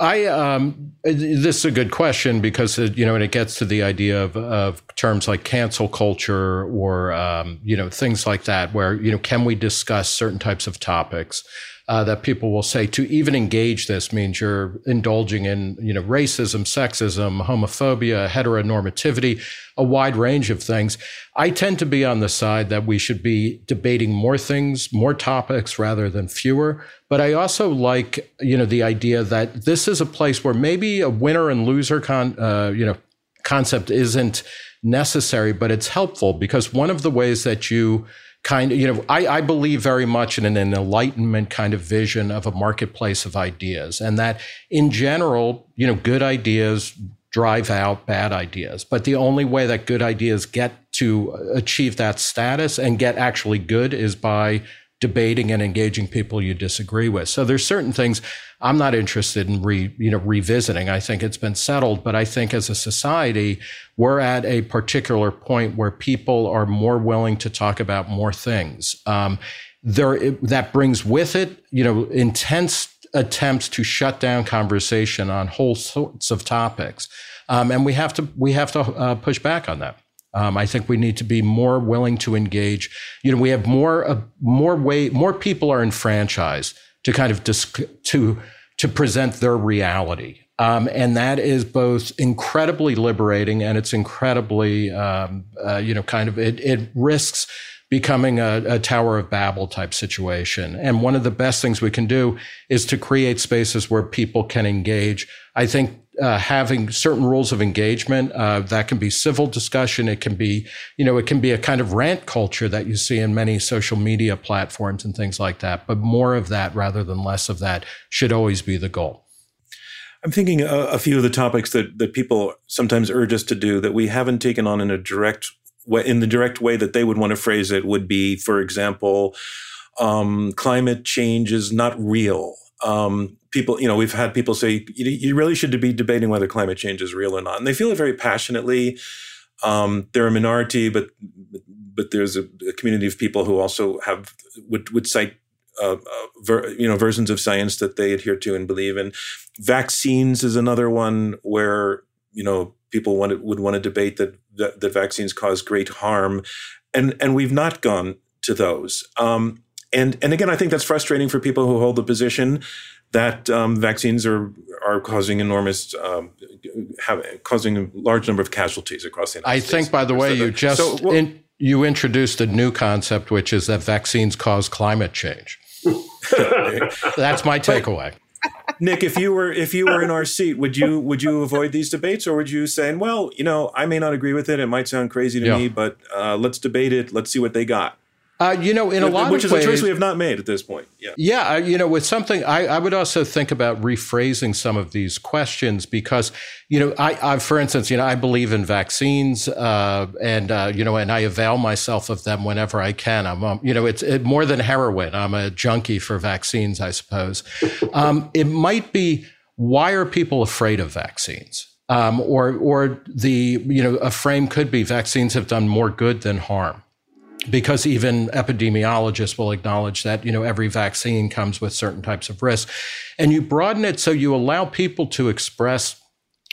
I um, this is a good question because it, you know, and it gets to the idea of, of terms like cancel culture or um, you know things like that, where you know, can we discuss certain types of topics? Uh, that people will say to even engage this means you're indulging in you know racism, sexism, homophobia, heteronormativity, a wide range of things. I tend to be on the side that we should be debating more things, more topics rather than fewer. But I also like you know the idea that this is a place where maybe a winner and loser con uh, you know concept isn't necessary, but it's helpful because one of the ways that you kind of, you know, I, I believe very much in an enlightenment kind of vision of a marketplace of ideas, and that in general, you know, good ideas drive out bad ideas. But the only way that good ideas get to achieve that status and get actually good is by debating and engaging people you disagree with. So there's certain things I'm not interested in re, you know revisiting. I think it's been settled, but I think as a society we're at a particular point where people are more willing to talk about more things. Um, there that brings with it, you know, intense attempts to shut down conversation on whole sorts of topics, um, and we have to we have to uh, push back on that. Um, I think we need to be more willing to engage. You know, we have more uh, more way more people are enfranchised to kind of dis- to to present their reality, um, and that is both incredibly liberating and it's incredibly um, uh, you know kind of it, it risks becoming a, a, Tower of Babel type situation. And one of the best things we can do is to create spaces where people can engage. I think uh, having certain rules of engagement uh, that can be civil discussion. It can be, you know, it can be a kind of rant culture that you see in many social media platforms and things like that. But more of that rather than less of that should always be the goal.
I'm thinking a, a few of the topics that that people sometimes urge us to do that we haven't taken on in a direct in the direct way that they would want to phrase it would be, for example, um, climate change is not real. Um, people, you know, we've had people say you, really should be debating whether climate change is real or not, and they feel it very passionately. Um, they're a minority, but but there's a, a, community of people who also have would would cite uh, uh, ver, you know versions of science that they adhere to and believe in. Vaccines is another one where you know people want would want to debate that, that, that vaccines cause great harm, and and we've not gone to those. Um, and and again, I think that's frustrating for people who hold the position that um, vaccines are are causing enormous, um, have, causing a large number of casualties across the United
I
States.
I think, by the way, you just so, well, in, you introduced a new concept, which is that vaccines cause climate change. That's my takeaway.
Nick, if you were if you were in our seat, would you would you avoid these debates, or would you say, "Well, you know, I may not agree with it. It might sound crazy to yeah. me, but uh, let's debate it. Let's see what they got."
Uh, you know, in a lot
which
of
ways, which is a choice we have not made at this point. Yeah,
yeah. You know, with something, I, I would also think about rephrasing some of these questions because, you know, I, I for instance, you know, I believe in vaccines, uh, and uh, you know, and I avail myself of them whenever I can. I'm, um, you know, it's it, more than heroin. I'm a junkie for vaccines, I suppose. um, it might be why are people afraid of vaccines? Um, or, or the, you know, a frame could be vaccines have done more good than harm because even epidemiologists will acknowledge that you know every vaccine comes with certain types of risk. And you broaden it so you allow people to express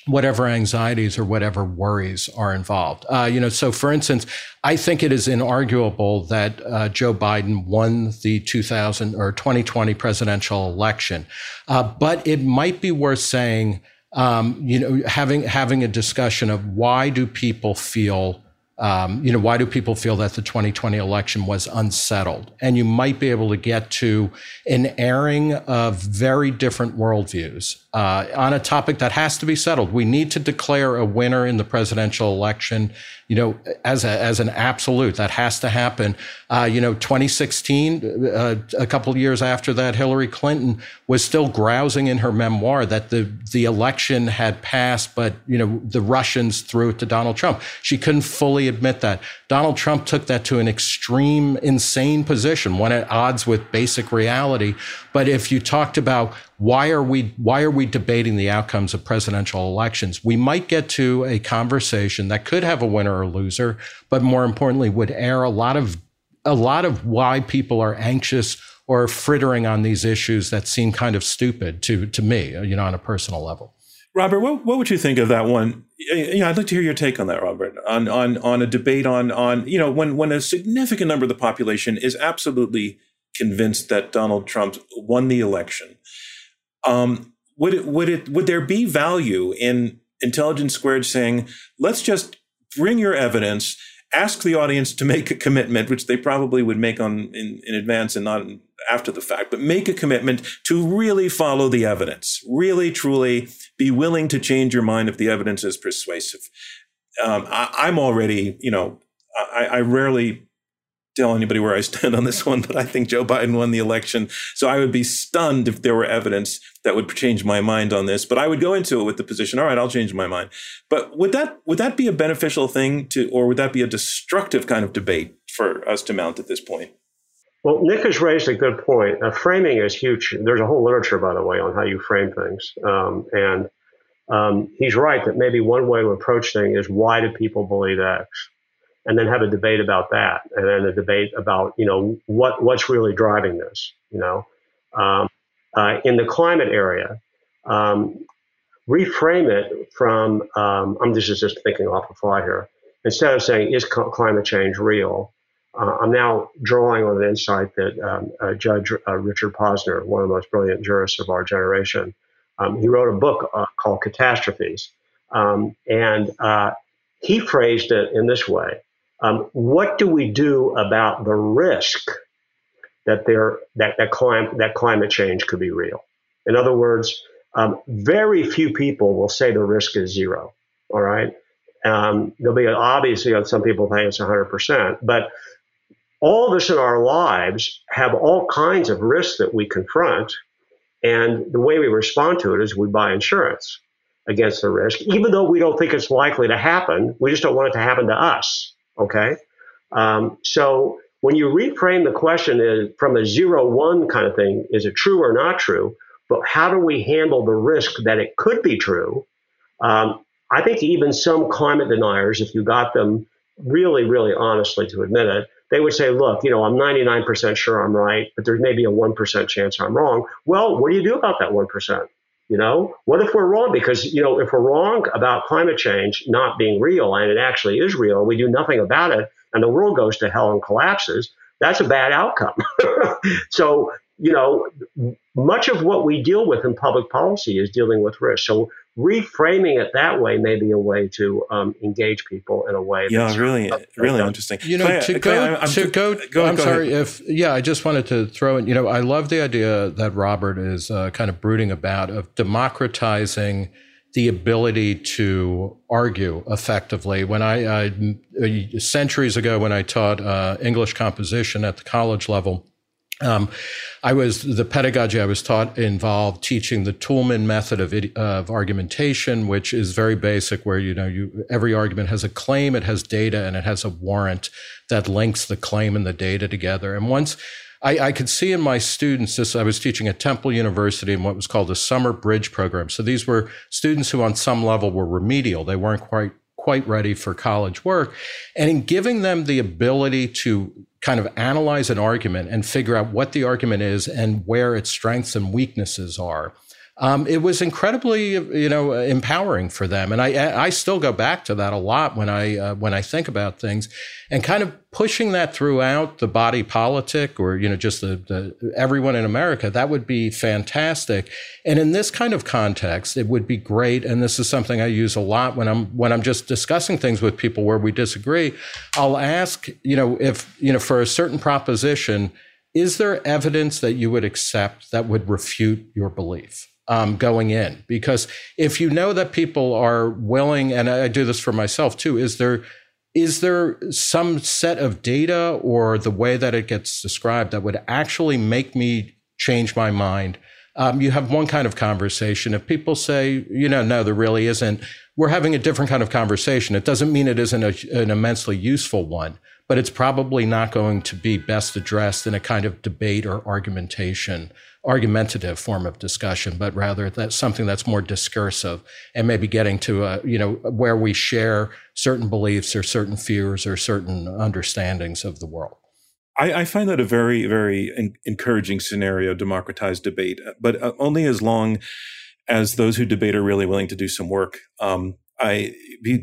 whatever anxieties or whatever worries are involved. Uh, you know so for instance i think it is inarguable that uh, joe biden won the 2000 or 2020 presidential election. Uh, but it might be worth saying um, you know having having a discussion of why do people feel um, you know, why do people feel that the 2020 election was unsettled? And you might be able to get to an airing of very different worldviews uh, on a topic that has to be settled. We need to declare a winner in the presidential election, you know, as a, as an absolute. That has to happen. Uh, you know, 2016, uh, a couple years after that, Hillary Clinton was still grousing in her memoir that the the election had passed, but you know, the Russians threw it to Donald Trump. She couldn't fully admit that. Donald Trump took that to an extreme, insane position, one at odds with basic reality. But if you talked about why are we why are we debating the outcomes of presidential elections, we might get to a conversation that could have a winner or loser, but more importantly, would air a lot of a lot of why people are anxious or frittering on these issues that seem kind of stupid to to me, you know, on a personal level.
Robert, what, what would you think of that one? You know, I'd like to hear your take on that, Robert, on on on a debate on on you know when when a significant number of the population is absolutely convinced that Donald Trump won the election. Um, would it would it would there be value in Intelligence Squared saying, let's just bring your evidence, ask the audience to make a commitment, which they probably would make on in, in advance and not after the fact, but make a commitment to really follow the evidence, really, truly be willing to change your mind if the evidence is persuasive. Um, I, am already, you know, I, I, rarely tell anybody where I stand on this one, but I think Joe Biden won the election. So I would be stunned if there were evidence that would change my mind on this. But I would go into it with the position, all right, I'll change my mind. But would that would that be a beneficial thing to, or would that be a destructive kind of debate for us to mount at this point?
Well, Nick has raised a good point. Uh, framing is huge. There's a whole literature, by the way, on how you frame things. Um, and um, he's right that maybe one way to approach things is why do people believe X? And then have a debate about that, and then a debate about you know what what's really driving this. You know, um, uh, in the climate area, um, reframe it from um, I'm just just thinking off the fly here. Instead of saying is climate change real, uh, I'm now drawing on an insight that um, uh, Judge uh, Richard Posner, one of the most brilliant jurists of our generation, um, he wrote a book uh, called Catastrophes. Um, and uh, he phrased it in this way um, What do we do about the risk that, there, that, that, that climate change could be real? In other words, um, very few people will say the risk is zero. All right. Um, there'll be obviously some people think it's 100%, but all of us in our lives have all kinds of risks that we confront. And the way we respond to it is we buy insurance against the risk, even though we don't think it's likely to happen. We just don't want it to happen to us. Okay. Um, so when you reframe the question is from a zero one kind of thing, is it true or not true? But how do we handle the risk that it could be true? Um, I think even some climate deniers, if you got them really, really honestly to admit it, they would say, look, you know, I'm 99% sure I'm right, but there's maybe a 1% chance I'm wrong. Well, what do you do about that 1%? You know, what if we're wrong? Because, you know, if we're wrong about climate change not being real and it actually is real, we do nothing about it and the world goes to hell and collapses, that's a bad outcome. so, you know, much of what we deal with in public policy is dealing with risk. So reframing it that way may be a way to um, engage people in a way.
Yeah, really, uh, really interesting.
You know, Clea, to, go, I'm, to go, go, I'm go sorry ahead. if yeah, I just wanted to throw in. You know, I love the idea that Robert is uh, kind of brooding about of democratizing the ability to argue effectively. When I, I centuries ago, when I taught uh, English composition at the college level um, I was the pedagogy I was taught involved teaching the Toulmin method of, of argumentation, which is very basic, where you know you every argument has a claim, it has data, and it has a warrant that links the claim and the data together. And once I, I, could see in my students this, I was teaching at Temple University in what was called a summer bridge program. So these were students who, on some level, were remedial. They weren't quite quite ready for college work. And in giving them the ability to kind of analyze an argument and figure out what the argument is and where its strengths and weaknesses are. Um, it was incredibly, you know, empowering for them, and I I still go back to that a lot when I uh, when I think about things, and kind of pushing that throughout the body politic or you know just the, the everyone in America. That would be fantastic, and in this kind of context, it would be great. And this is something I use a lot when I'm when I'm just discussing things with people where we disagree. I'll ask, you know, if you know for a certain proposition, is there evidence that you would accept that would refute your belief? Um, going in. Because if you know that people are willing, and I do this for myself too, is there is there some set of data or the way that it gets described that would actually make me change my mind? Um, you have one kind of conversation. If people say, you know, no, there really isn't, we're having a different kind of conversation. It doesn't mean it isn't a, an immensely useful one, but it's probably not going to be best addressed in a kind of debate or argumentation argumentative form of discussion, but rather that's something that's more discursive and maybe getting to a, you know, where we share certain beliefs or certain fears or certain understandings of the world.
I, I find that a very, very encouraging scenario, democratized debate, but uh, only as long as those who debate are really willing to do some work. Um, I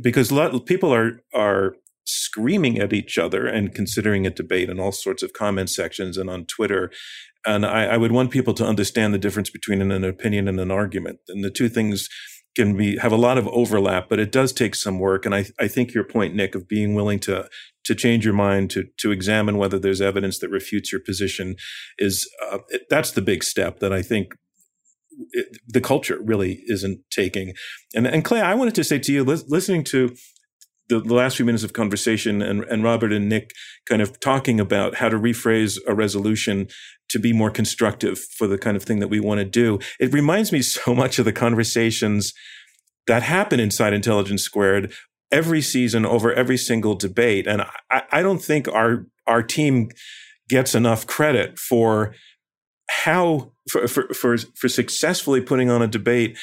because lot people are are screaming at each other and considering a debate in all sorts of comment sections and on Twitter and I, I, would want people to understand the difference between an, an, opinion and an argument. And the two things can be have a lot of overlap, but it does take some work. And I, I think your point, Nick, of being willing to to change your mind, to to examine whether there's evidence that refutes your position, is uh, it, that's the big step that I think it, the culture really isn't taking. And and Clea, I wanted to say to you, li- listening to the, the, last few minutes of conversation and, and Robert and Nick kind of talking about how to rephrase a resolution to be more constructive for the kind of thing that we want to do. It reminds me so much of the conversations that happen inside Intelligence Squared every season over every single debate. And I, I don't think our, our team gets enough credit for how, for, for, for, for successfully putting on a debate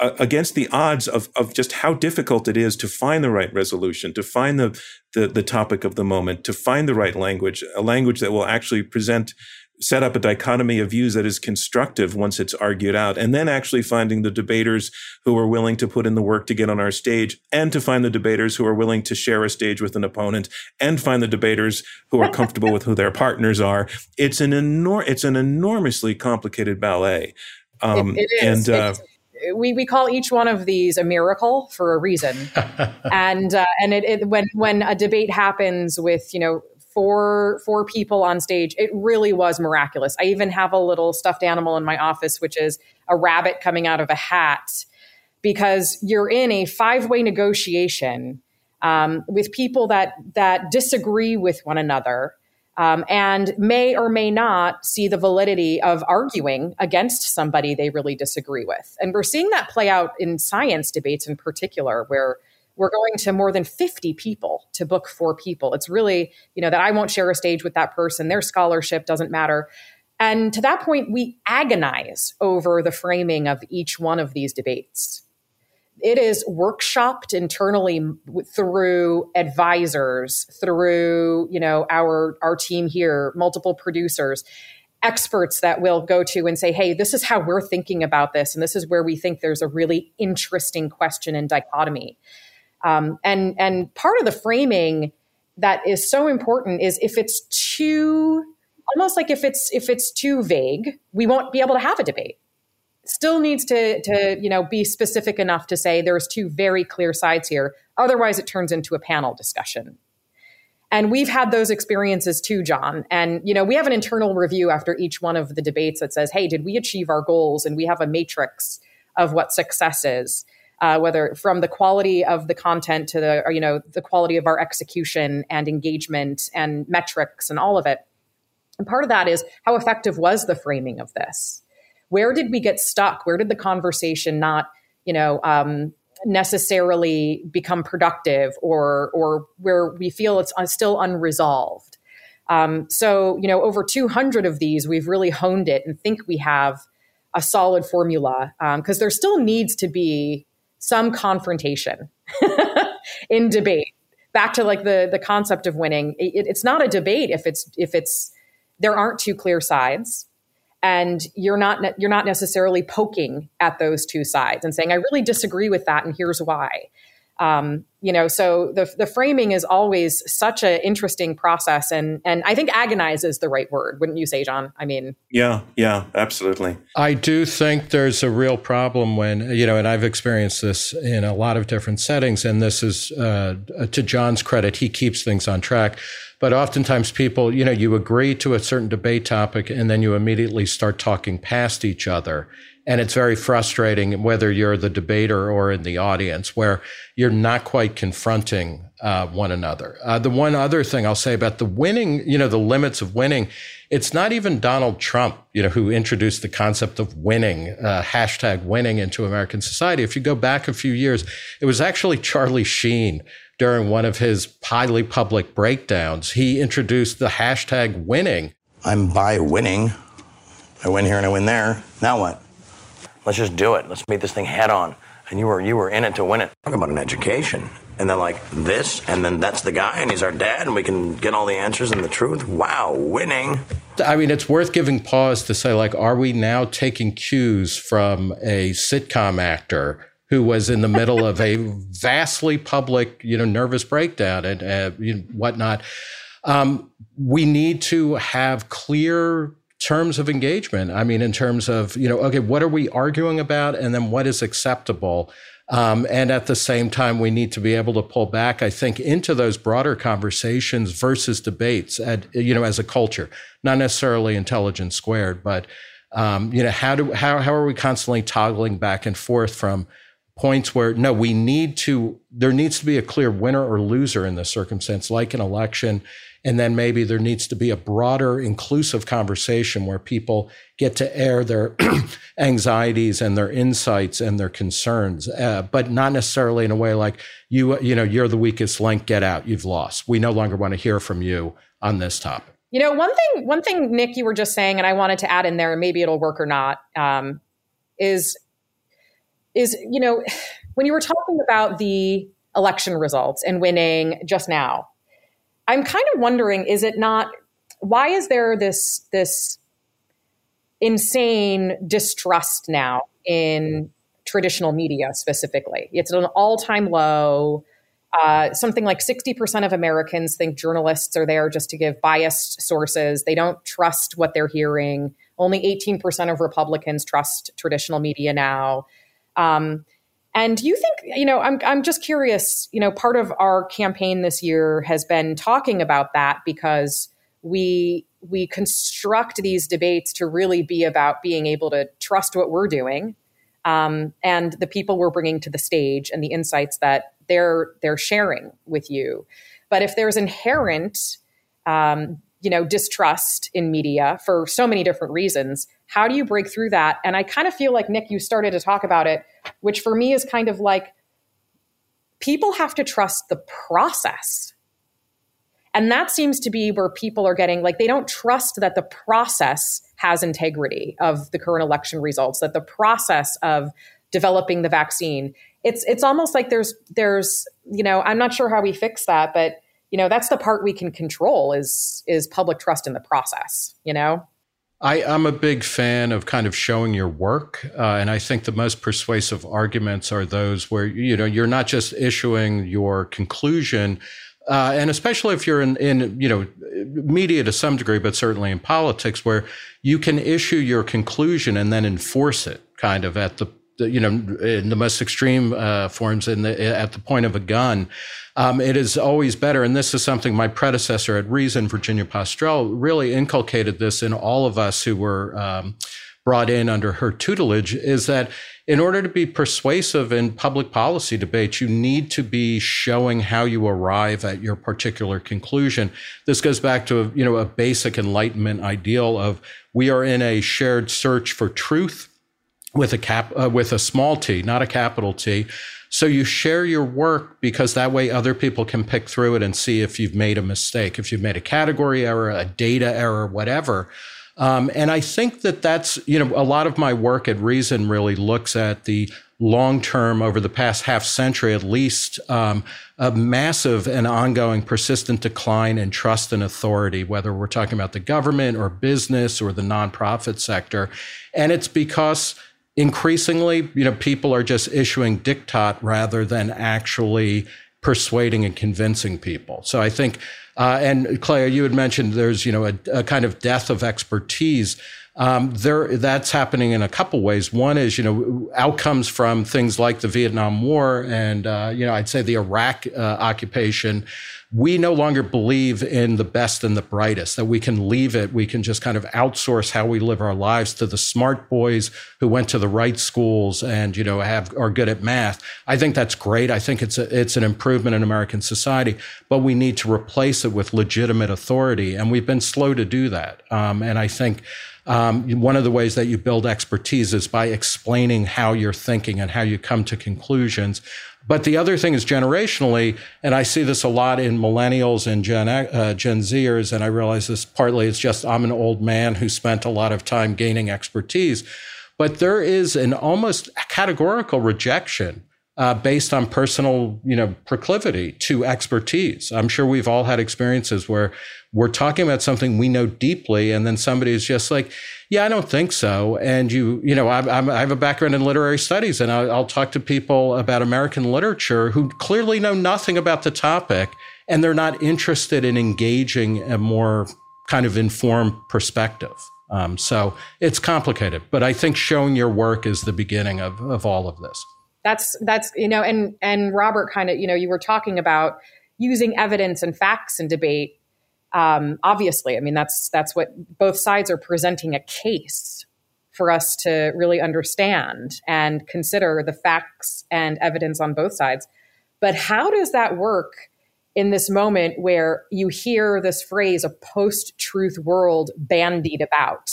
against the odds of, of just how difficult it is to find the right resolution, to find the, the, the topic of the moment, to find the right language, a language that will actually present set up a dichotomy of views that is constructive once it's argued out, and then actually finding the debaters who are willing to put in the work to get on our stage, and to find the debaters who are willing to share a stage with an opponent, and find the debaters who are comfortable with who their partners are. It's an enor- it's an enormously complicated ballet.
Um, it, it is. And uh, we, we call each one of these a miracle for a reason, and uh, and it, it when when a debate happens with you know four four people on stage it really was miraculous. I even have a little stuffed animal in my office which is a rabbit coming out of a hat because you're in a five-way negotiation um, with people that that disagree with one another um, and may or may not see the validity of arguing against somebody they really disagree with and we're seeing that play out in science debates in particular where we're going to more than 50 people to book four people. It's really, you know, that I won't share a stage with that person. Their scholarship doesn't matter. And to that point, we agonize over the framing of each one of these debates. It is workshopped internally through advisors, through, you know, our, our team here, multiple producers experts that will go to and say, hey, this is how we're thinking about this. And this is where we think there's a really interesting question and dichotomy. Um, and and part of the framing that is so important is if it's too almost like if it's if it's too vague, we won't be able to have a debate. Still needs to to you know be specific enough to say there's two very clear sides here. Otherwise, it turns into a panel discussion. And we've had those experiences too, John. And you know, we have an internal review after each one of the debates that says, "Hey, did we achieve our goals?" And we have a matrix of what success is uh, whether from the quality of the content to the or, you know the quality of our execution and engagement and metrics and all of it. And part of that is how effective was the framing of this? Where did we get stuck? Where did the conversation not you know um, necessarily become productive or or where we feel it's still unresolved? Um, so, you know, over 200 of these, we've really honed it and think we have a solid formula because um, there still needs to be some confrontation in debate. Back to like the the concept of winning, it, it's not a debate if it's if it's there aren't two clear sides, and you're not ne- you're not necessarily poking at those two sides and saying I really disagree with that, and here's why. Um, you know, so the the framing is always such an interesting process, and and I think agonize is the right word, wouldn't you say, John? I mean,
yeah, yeah, absolutely.
I do think there's a real problem when you know, and I've experienced this in a lot of different settings, and this is uh, to John's credit, he keeps things on track. But oftentimes, people, you know, you agree to a certain debate topic, and then you immediately start talking past each other and it's very frustrating whether you're the debater or in the audience, where you're not quite confronting uh, one another. Uh, the one other thing I'll say about the winning, you know, the limits of winning, it's not even Donald Trump, you know, who introduced the concept of winning, uh, hashtag winning into American society. If you go back a few years, it was actually Charlie Sheen during one of his highly public breakdowns. He introduced the hashtag winning.
I'm by winning. I win here and I win there. Now what? Let's just do it. Let's meet this thing head on. And you were you were in it to win it. Talk about an education. And then like this, and then that's the guy, and he's our dad, and we can get all the answers and the truth. Wow, winning.
I mean, it's worth giving pause to say, like, are we now taking cues from a sitcom actor who was in the middle of a vastly public, you know, nervous breakdown and uh, you know, whatnot? Um, we need to have clear terms of engagement. I mean, in terms of, you know, okay, what are we arguing about? And then what is acceptable? Um, and at the same time, we need to be able to pull back, I think, into those broader conversations versus debates, at, you know, as a culture, not necessarily intelligence squared, but, um, you know, how do, how, how are we constantly toggling back and forth from points where no, we need to, there needs to be a clear winner or loser in this circumstance, like an election. And then maybe there needs to be a broader, inclusive conversation where people get to air their anxieties and their insights and their concerns, uh, but not necessarily in a way like you, you know, you're the weakest link, get out, you've lost. We no longer want to hear from you on this topic.
You know, one thing, one thing, Nick, you were just saying, and I wanted to add in there, and maybe it'll work or not, um, is, is you know, when you were talking about the election results and winning just now, I'm kind of wondering, is it not? Why is there this this insane distrust now in traditional media specifically? It's at an all time low. Uh, something like 60% of Americans think journalists are there just to give biased sources. They don't trust what they're hearing. Only 18% of Republicans trust traditional media now. Um, and you think, you know, I'm, I'm just curious, you know, part of our campaign this year has been talking about that because we we construct these debates to really be about being able to trust what we're doing um, and the people we're bringing to the stage and the insights that they're they're sharing with you. But if there's inherent, um, you know, distrust in media for so many different reasons, how do you break through that? And I kind of feel like, Nick, you started to talk about it, which for me is kind of like people have to trust the process. And that seems to be where people are getting like, they don't trust that the process has integrity of the current election results, that the process of developing the vaccine. It's it's almost like there's there's you know I'm not sure how we fix that, but you know that's the part we can control is is public trust in the process. You know.
I, am a big fan of kind of showing your work, uh, and I think the most persuasive arguments are those where you know you're not just issuing your conclusion, uh, and especially if you're in, in you know media to some degree, but certainly in politics, where you can issue your conclusion and then enforce it, kind of at the you know, in the most extreme uh, forms, in the, at the point of a gun, um, it is always better. And this is something my predecessor at Reason, Virginia Postrel, really inculcated this in all of us who were um, brought in under her tutelage. Is that in order to be persuasive in public policy debates, you need to be showing how you arrive at your particular conclusion. This goes back to you know a basic Enlightenment ideal of we are in a shared search for truth with a cap uh, with a small t, not a capital T. So you share your work because that way other people can pick through it and see if you've made a mistake, if you've made a category error, a data error, whatever. Um, and I think that that's you know a lot of my work at Reason really looks at the long term over the past half century at least um, a massive and ongoing persistent decline in trust and authority whether we're talking about the government or business or the nonprofit sector and it's because increasingly, you know, people are just issuing diktat rather than actually persuading and convincing people. So I think, uh, and Clea, you had mentioned there's, you know, a, a kind of death of expertise. Um, there, that's happening in a couple ways. One is, you know, outcomes from things like the Vietnam War and, uh, you know, I'd say the Iraq uh, occupation we no longer believe in the best and the brightest, that we can leave it. We can just kind of outsource how we live our lives to the smart boys who went to the right schools and, you know, have, are good at math. I think that's great. I think it's a, it's an improvement in American society, but we need to replace it with legitimate authority. And we've been slow to do that. Um, and I think, um, one of the ways that you build expertise is by explaining how you're thinking and how you come to conclusions. But the other thing is generationally, and I see this a lot in millennials and Gen, uh, Gen Zers, and I realize this partly it's just I'm an old man who spent a lot of time gaining expertise. But there is an almost categorical rejection uh, based on personal, you know, proclivity to expertise. I'm sure we've all had experiences where we're talking about something we know deeply, and then somebody is just like, "Yeah, I don't think so." And you, you know, I, I have a background in literary studies, and I'll, I'll talk to people about American literature who clearly know nothing about the topic, and they're not interested in engaging a more kind of informed perspective. Um, so it's complicated, but I think showing your work is the beginning of, of all of this
that's that's you know and and robert kind of you know you were talking about using evidence and facts in debate um, obviously i mean that's that's what both sides are presenting a case for us to really understand and consider the facts and evidence on both sides. But how does that work in this moment where you hear this phrase, a post truth world, bandied about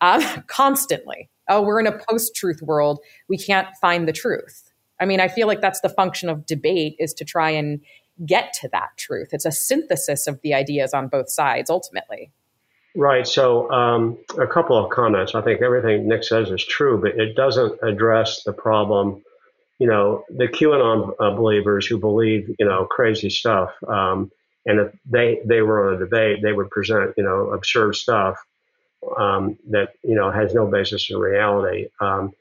uh, constantly? Oh, we're in a post truth world. We can't find the truth. I mean, I feel like that's the function of debate is to try and get to that truth. It's a synthesis of the ideas on both sides ultimately.
Right. So, um, a couple of comments. I think everything Nick says is true, but it doesn't address the problem. You know, the QAnon uh, believers who believe, you know, crazy stuff. Um, and if they, they were on a debate, they would present, you know, absurd stuff um, that, you know, has no basis in reality. Um,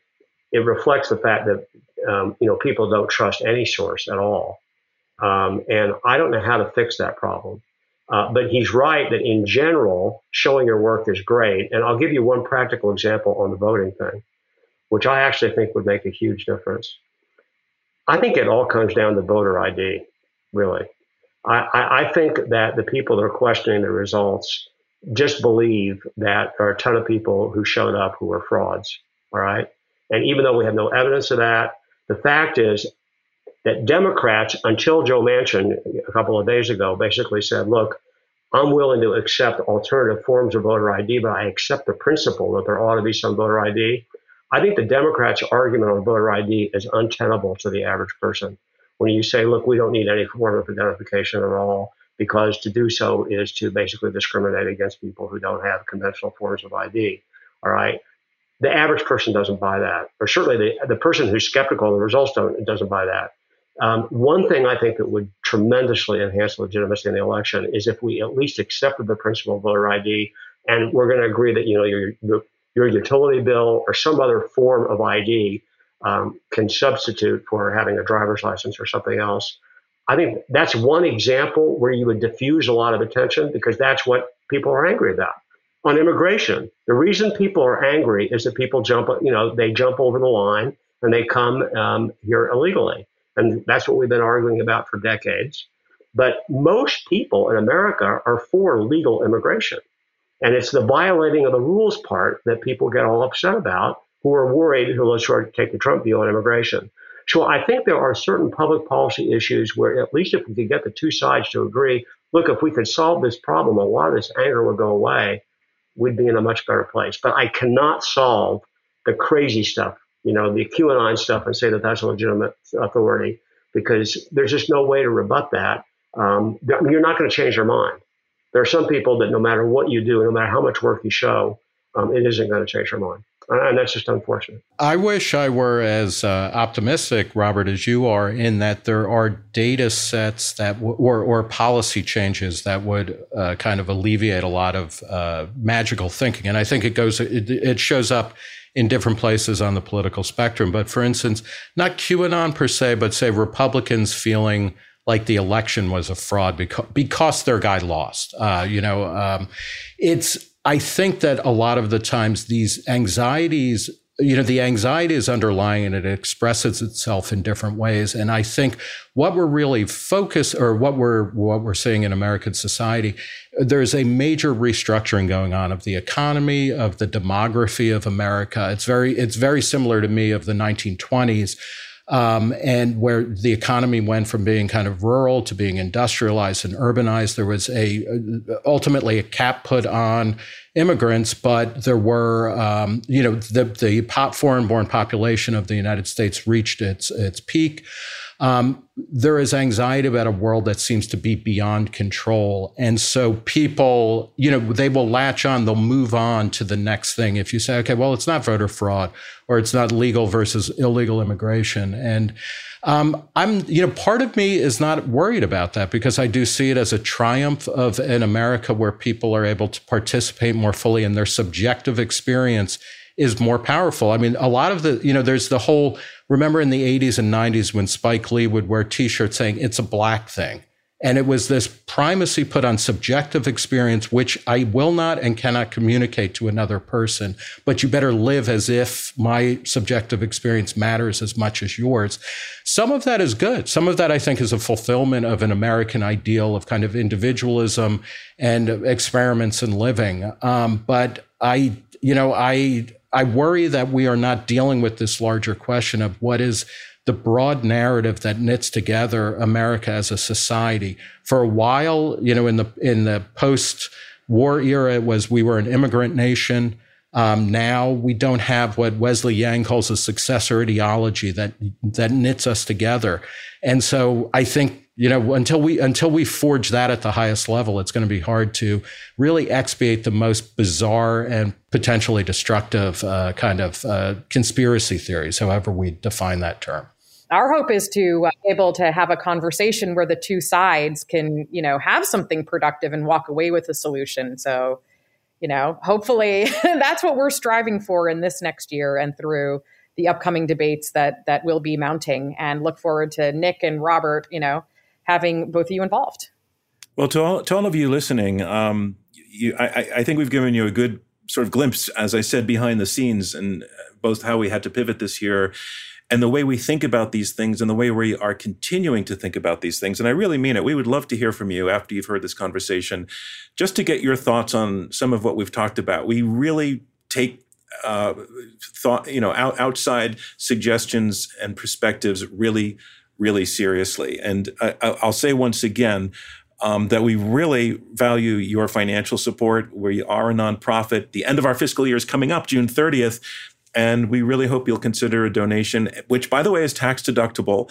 it reflects the fact that, um, you know, people don't trust any source at all. Um, and I don't know how to fix that problem. Uh, but he's right that in general, showing your work is great. And I'll give you one practical example on the voting thing, which I actually think would make a huge difference. I think it all comes down to voter ID, really. I, I, I think that the people that are questioning the results just believe that there are a ton of people who showed up who were frauds. All right. And even though we have no evidence of that, the fact is that Democrats, until Joe Manchin a couple of days ago, basically said, look, I'm willing to accept alternative forms of voter ID, but I accept the principle that there ought to be some voter ID. I think the Democrats' argument on voter ID is untenable to the average person. When you say, look, we don't need any form of identification at all, because to do so is to basically discriminate against people who don't have conventional forms of ID. All right. The average person doesn't buy that, or certainly the, the person who's skeptical of the results don't, doesn't buy that. Um, one thing I think that would tremendously enhance legitimacy in the election is if we at least accepted the principle of voter ID, and we're going to agree that you know your, your, your utility bill or some other form of ID um, can substitute for having a driver's license or something else. I think that's one example where you would diffuse a lot of attention because that's what people are angry about. On immigration, the reason people are angry is that people jump, you know, they jump over the line and they come um, here illegally. And that's what we've been arguing about for decades. But most people in America are for legal immigration. And it's the violating of the rules part that people get all upset about who are worried who will sort of take the Trump view on immigration. So I think there are certain public policy issues where at least if we could get the two sides to agree, look, if we could solve this problem, a lot of this anger would go away. We'd be in a much better place. But I cannot solve the crazy stuff you know, the QAnon stuff and say that that's a legitimate authority because there's just no way to rebut that. Um, you're not going to change their mind. There are some people that no matter what you do, no matter how much work you show, um, it isn't going to change their mind. And that's just unfortunate.
I wish I were as uh, optimistic, Robert, as you are, in that there are data sets that, w- or, or policy changes that would uh, kind of alleviate a lot of uh, magical thinking. And I think it goes, it, it shows up in different places on the political spectrum. But for instance, not QAnon per se, but say Republicans feeling like the election was a fraud because, because their guy lost. Uh, you know, um, it's, I think that a lot of the times these anxieties you know the anxiety is underlying and it expresses itself in different ways. And i think what we're really focused or what we're what we're seeing in american society there's a major restructuring going on of the economy of the demography of america. It's very it's very similar to me of the 1920s um, and where the economy went from being kind of rural to being industrialized and urbanized. There was a ultimately a cap put on immigrants, but there were, um, you know, the the foreign-born population of the United States reached its its peak. Um, there is anxiety about a world that seems to be beyond control. And so people, you know, they will latch on, they'll move on to the next thing. If you say, okay, well, it's not voter fraud or it's not legal versus illegal immigration. And um, I'm, you know, part of me is not worried about that because I do see it as a triumph of an America where people are able to participate more fully and their subjective experience is more powerful. I mean, a lot of the, you know, there's the whole, remember in the 80s and 90s when Spike Lee would wear t shirts saying it's a black thing. And it was this primacy put on subjective experience, which I will not and cannot communicate to another person. But you better live as if my subjective experience matters as much as yours. Some of that is good. Some of that I think is a fulfillment of an American ideal of kind of individualism and experiments in living. Um, but I, you know, I I worry that we are not dealing with this larger question of what is the broad narrative that knits together America as a society. For a while, you know, in the in the post war era, it was we were an immigrant nation. Um, now we don't have what Wesley Yang calls a successor ideology that that knits us together. And so I think you know until we until we forge that at the highest level it's going to be hard to really expiate the most bizarre and potentially destructive uh, kind of uh, conspiracy theories however we define that term
our hope is to uh, be able to have a conversation where the two sides can you know have something productive and walk away with a solution. So you know hopefully that's what we're striving for in this next year and through the upcoming debates that that will be mounting. And look forward to nick and robert you know having both of you involved.
Well to all to all of you listening um, you, I, I think we've given you a good sort of glimpse as i said behind the scenes and both how we had to pivot this year and the way we think about these things and the way we are continuing to think about these things. And I really mean it. We would love to hear from you after you've heard this conversation, just to get your thoughts on some of what we've talked about. We really take uh, thought, you know, out, outside suggestions and perspectives really, really seriously. And I, will say once again, um, that we really value your financial support. We are a nonprofit. The end of our fiscal year is coming up, June 30th. And we really hope you'll consider a donation, which, by the way, is tax deductible.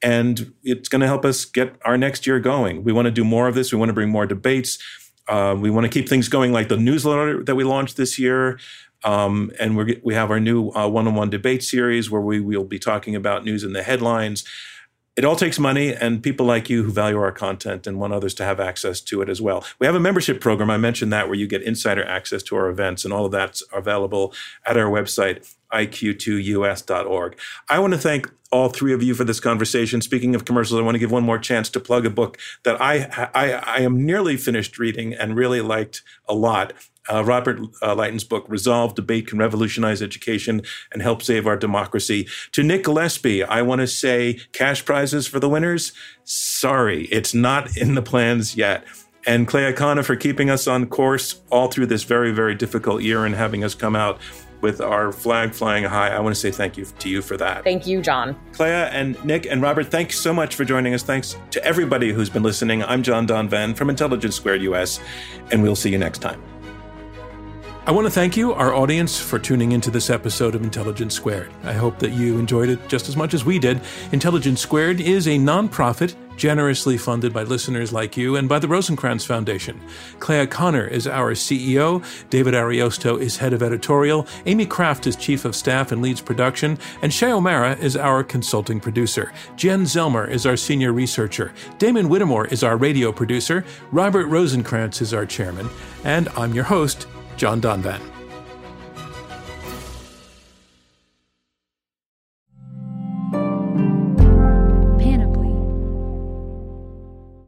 And it's going to help us get our next year going. We want to do more of this. We want to bring more debates. Uh, we want to keep things going, like the newsletter that we launched this year. Um, and we we have our new uh, one-on-one debate series where we will be talking about news in the headlines it all takes money and people like you who value our content and want others to have access to it as well. We have a membership program. I mentioned that where you get insider access to our events and all of that's available at our website, iq2us.org. I want to thank all three of you for this conversation. Speaking of commercials, I want to give one more chance to plug a book that I, I, I am nearly finished reading and really liked a lot uh, Robert uh, Litan's book, Resolve Debate Can Revolutionize Education and Help Save Our Democracy. To Nick Gillespie, I want to say cash prizes for the winners. Sorry, it's not in the plans yet. And Clea Conner for keeping us on course all through this very, very difficult year and having us come out with our flag flying high. I want to say thank you to you for that.
Thank you, John.
Clea and Nick and Robert, thanks so much for joining us. Thanks to everybody who's been listening. I'm John Donvan from Intelligence Squared US, and we'll see you next time. I want to thank you, our audience, for tuning into this episode of Intelligence Squared. I hope that you enjoyed it just as much as we did. Intelligence Squared is a nonprofit generously funded by listeners like you and by the Rosenkranz Foundation. Clea Conner is our CEO, David Ariosto is head of editorial, Amy Kraft is chief of staff and leads production, and Shay O'Mara is our consulting producer. Jen Zelmer is our senior researcher. Damon Whittemore is our radio producer. Robert Rosenkranz is our chairman. And I'm your host, John Donvan.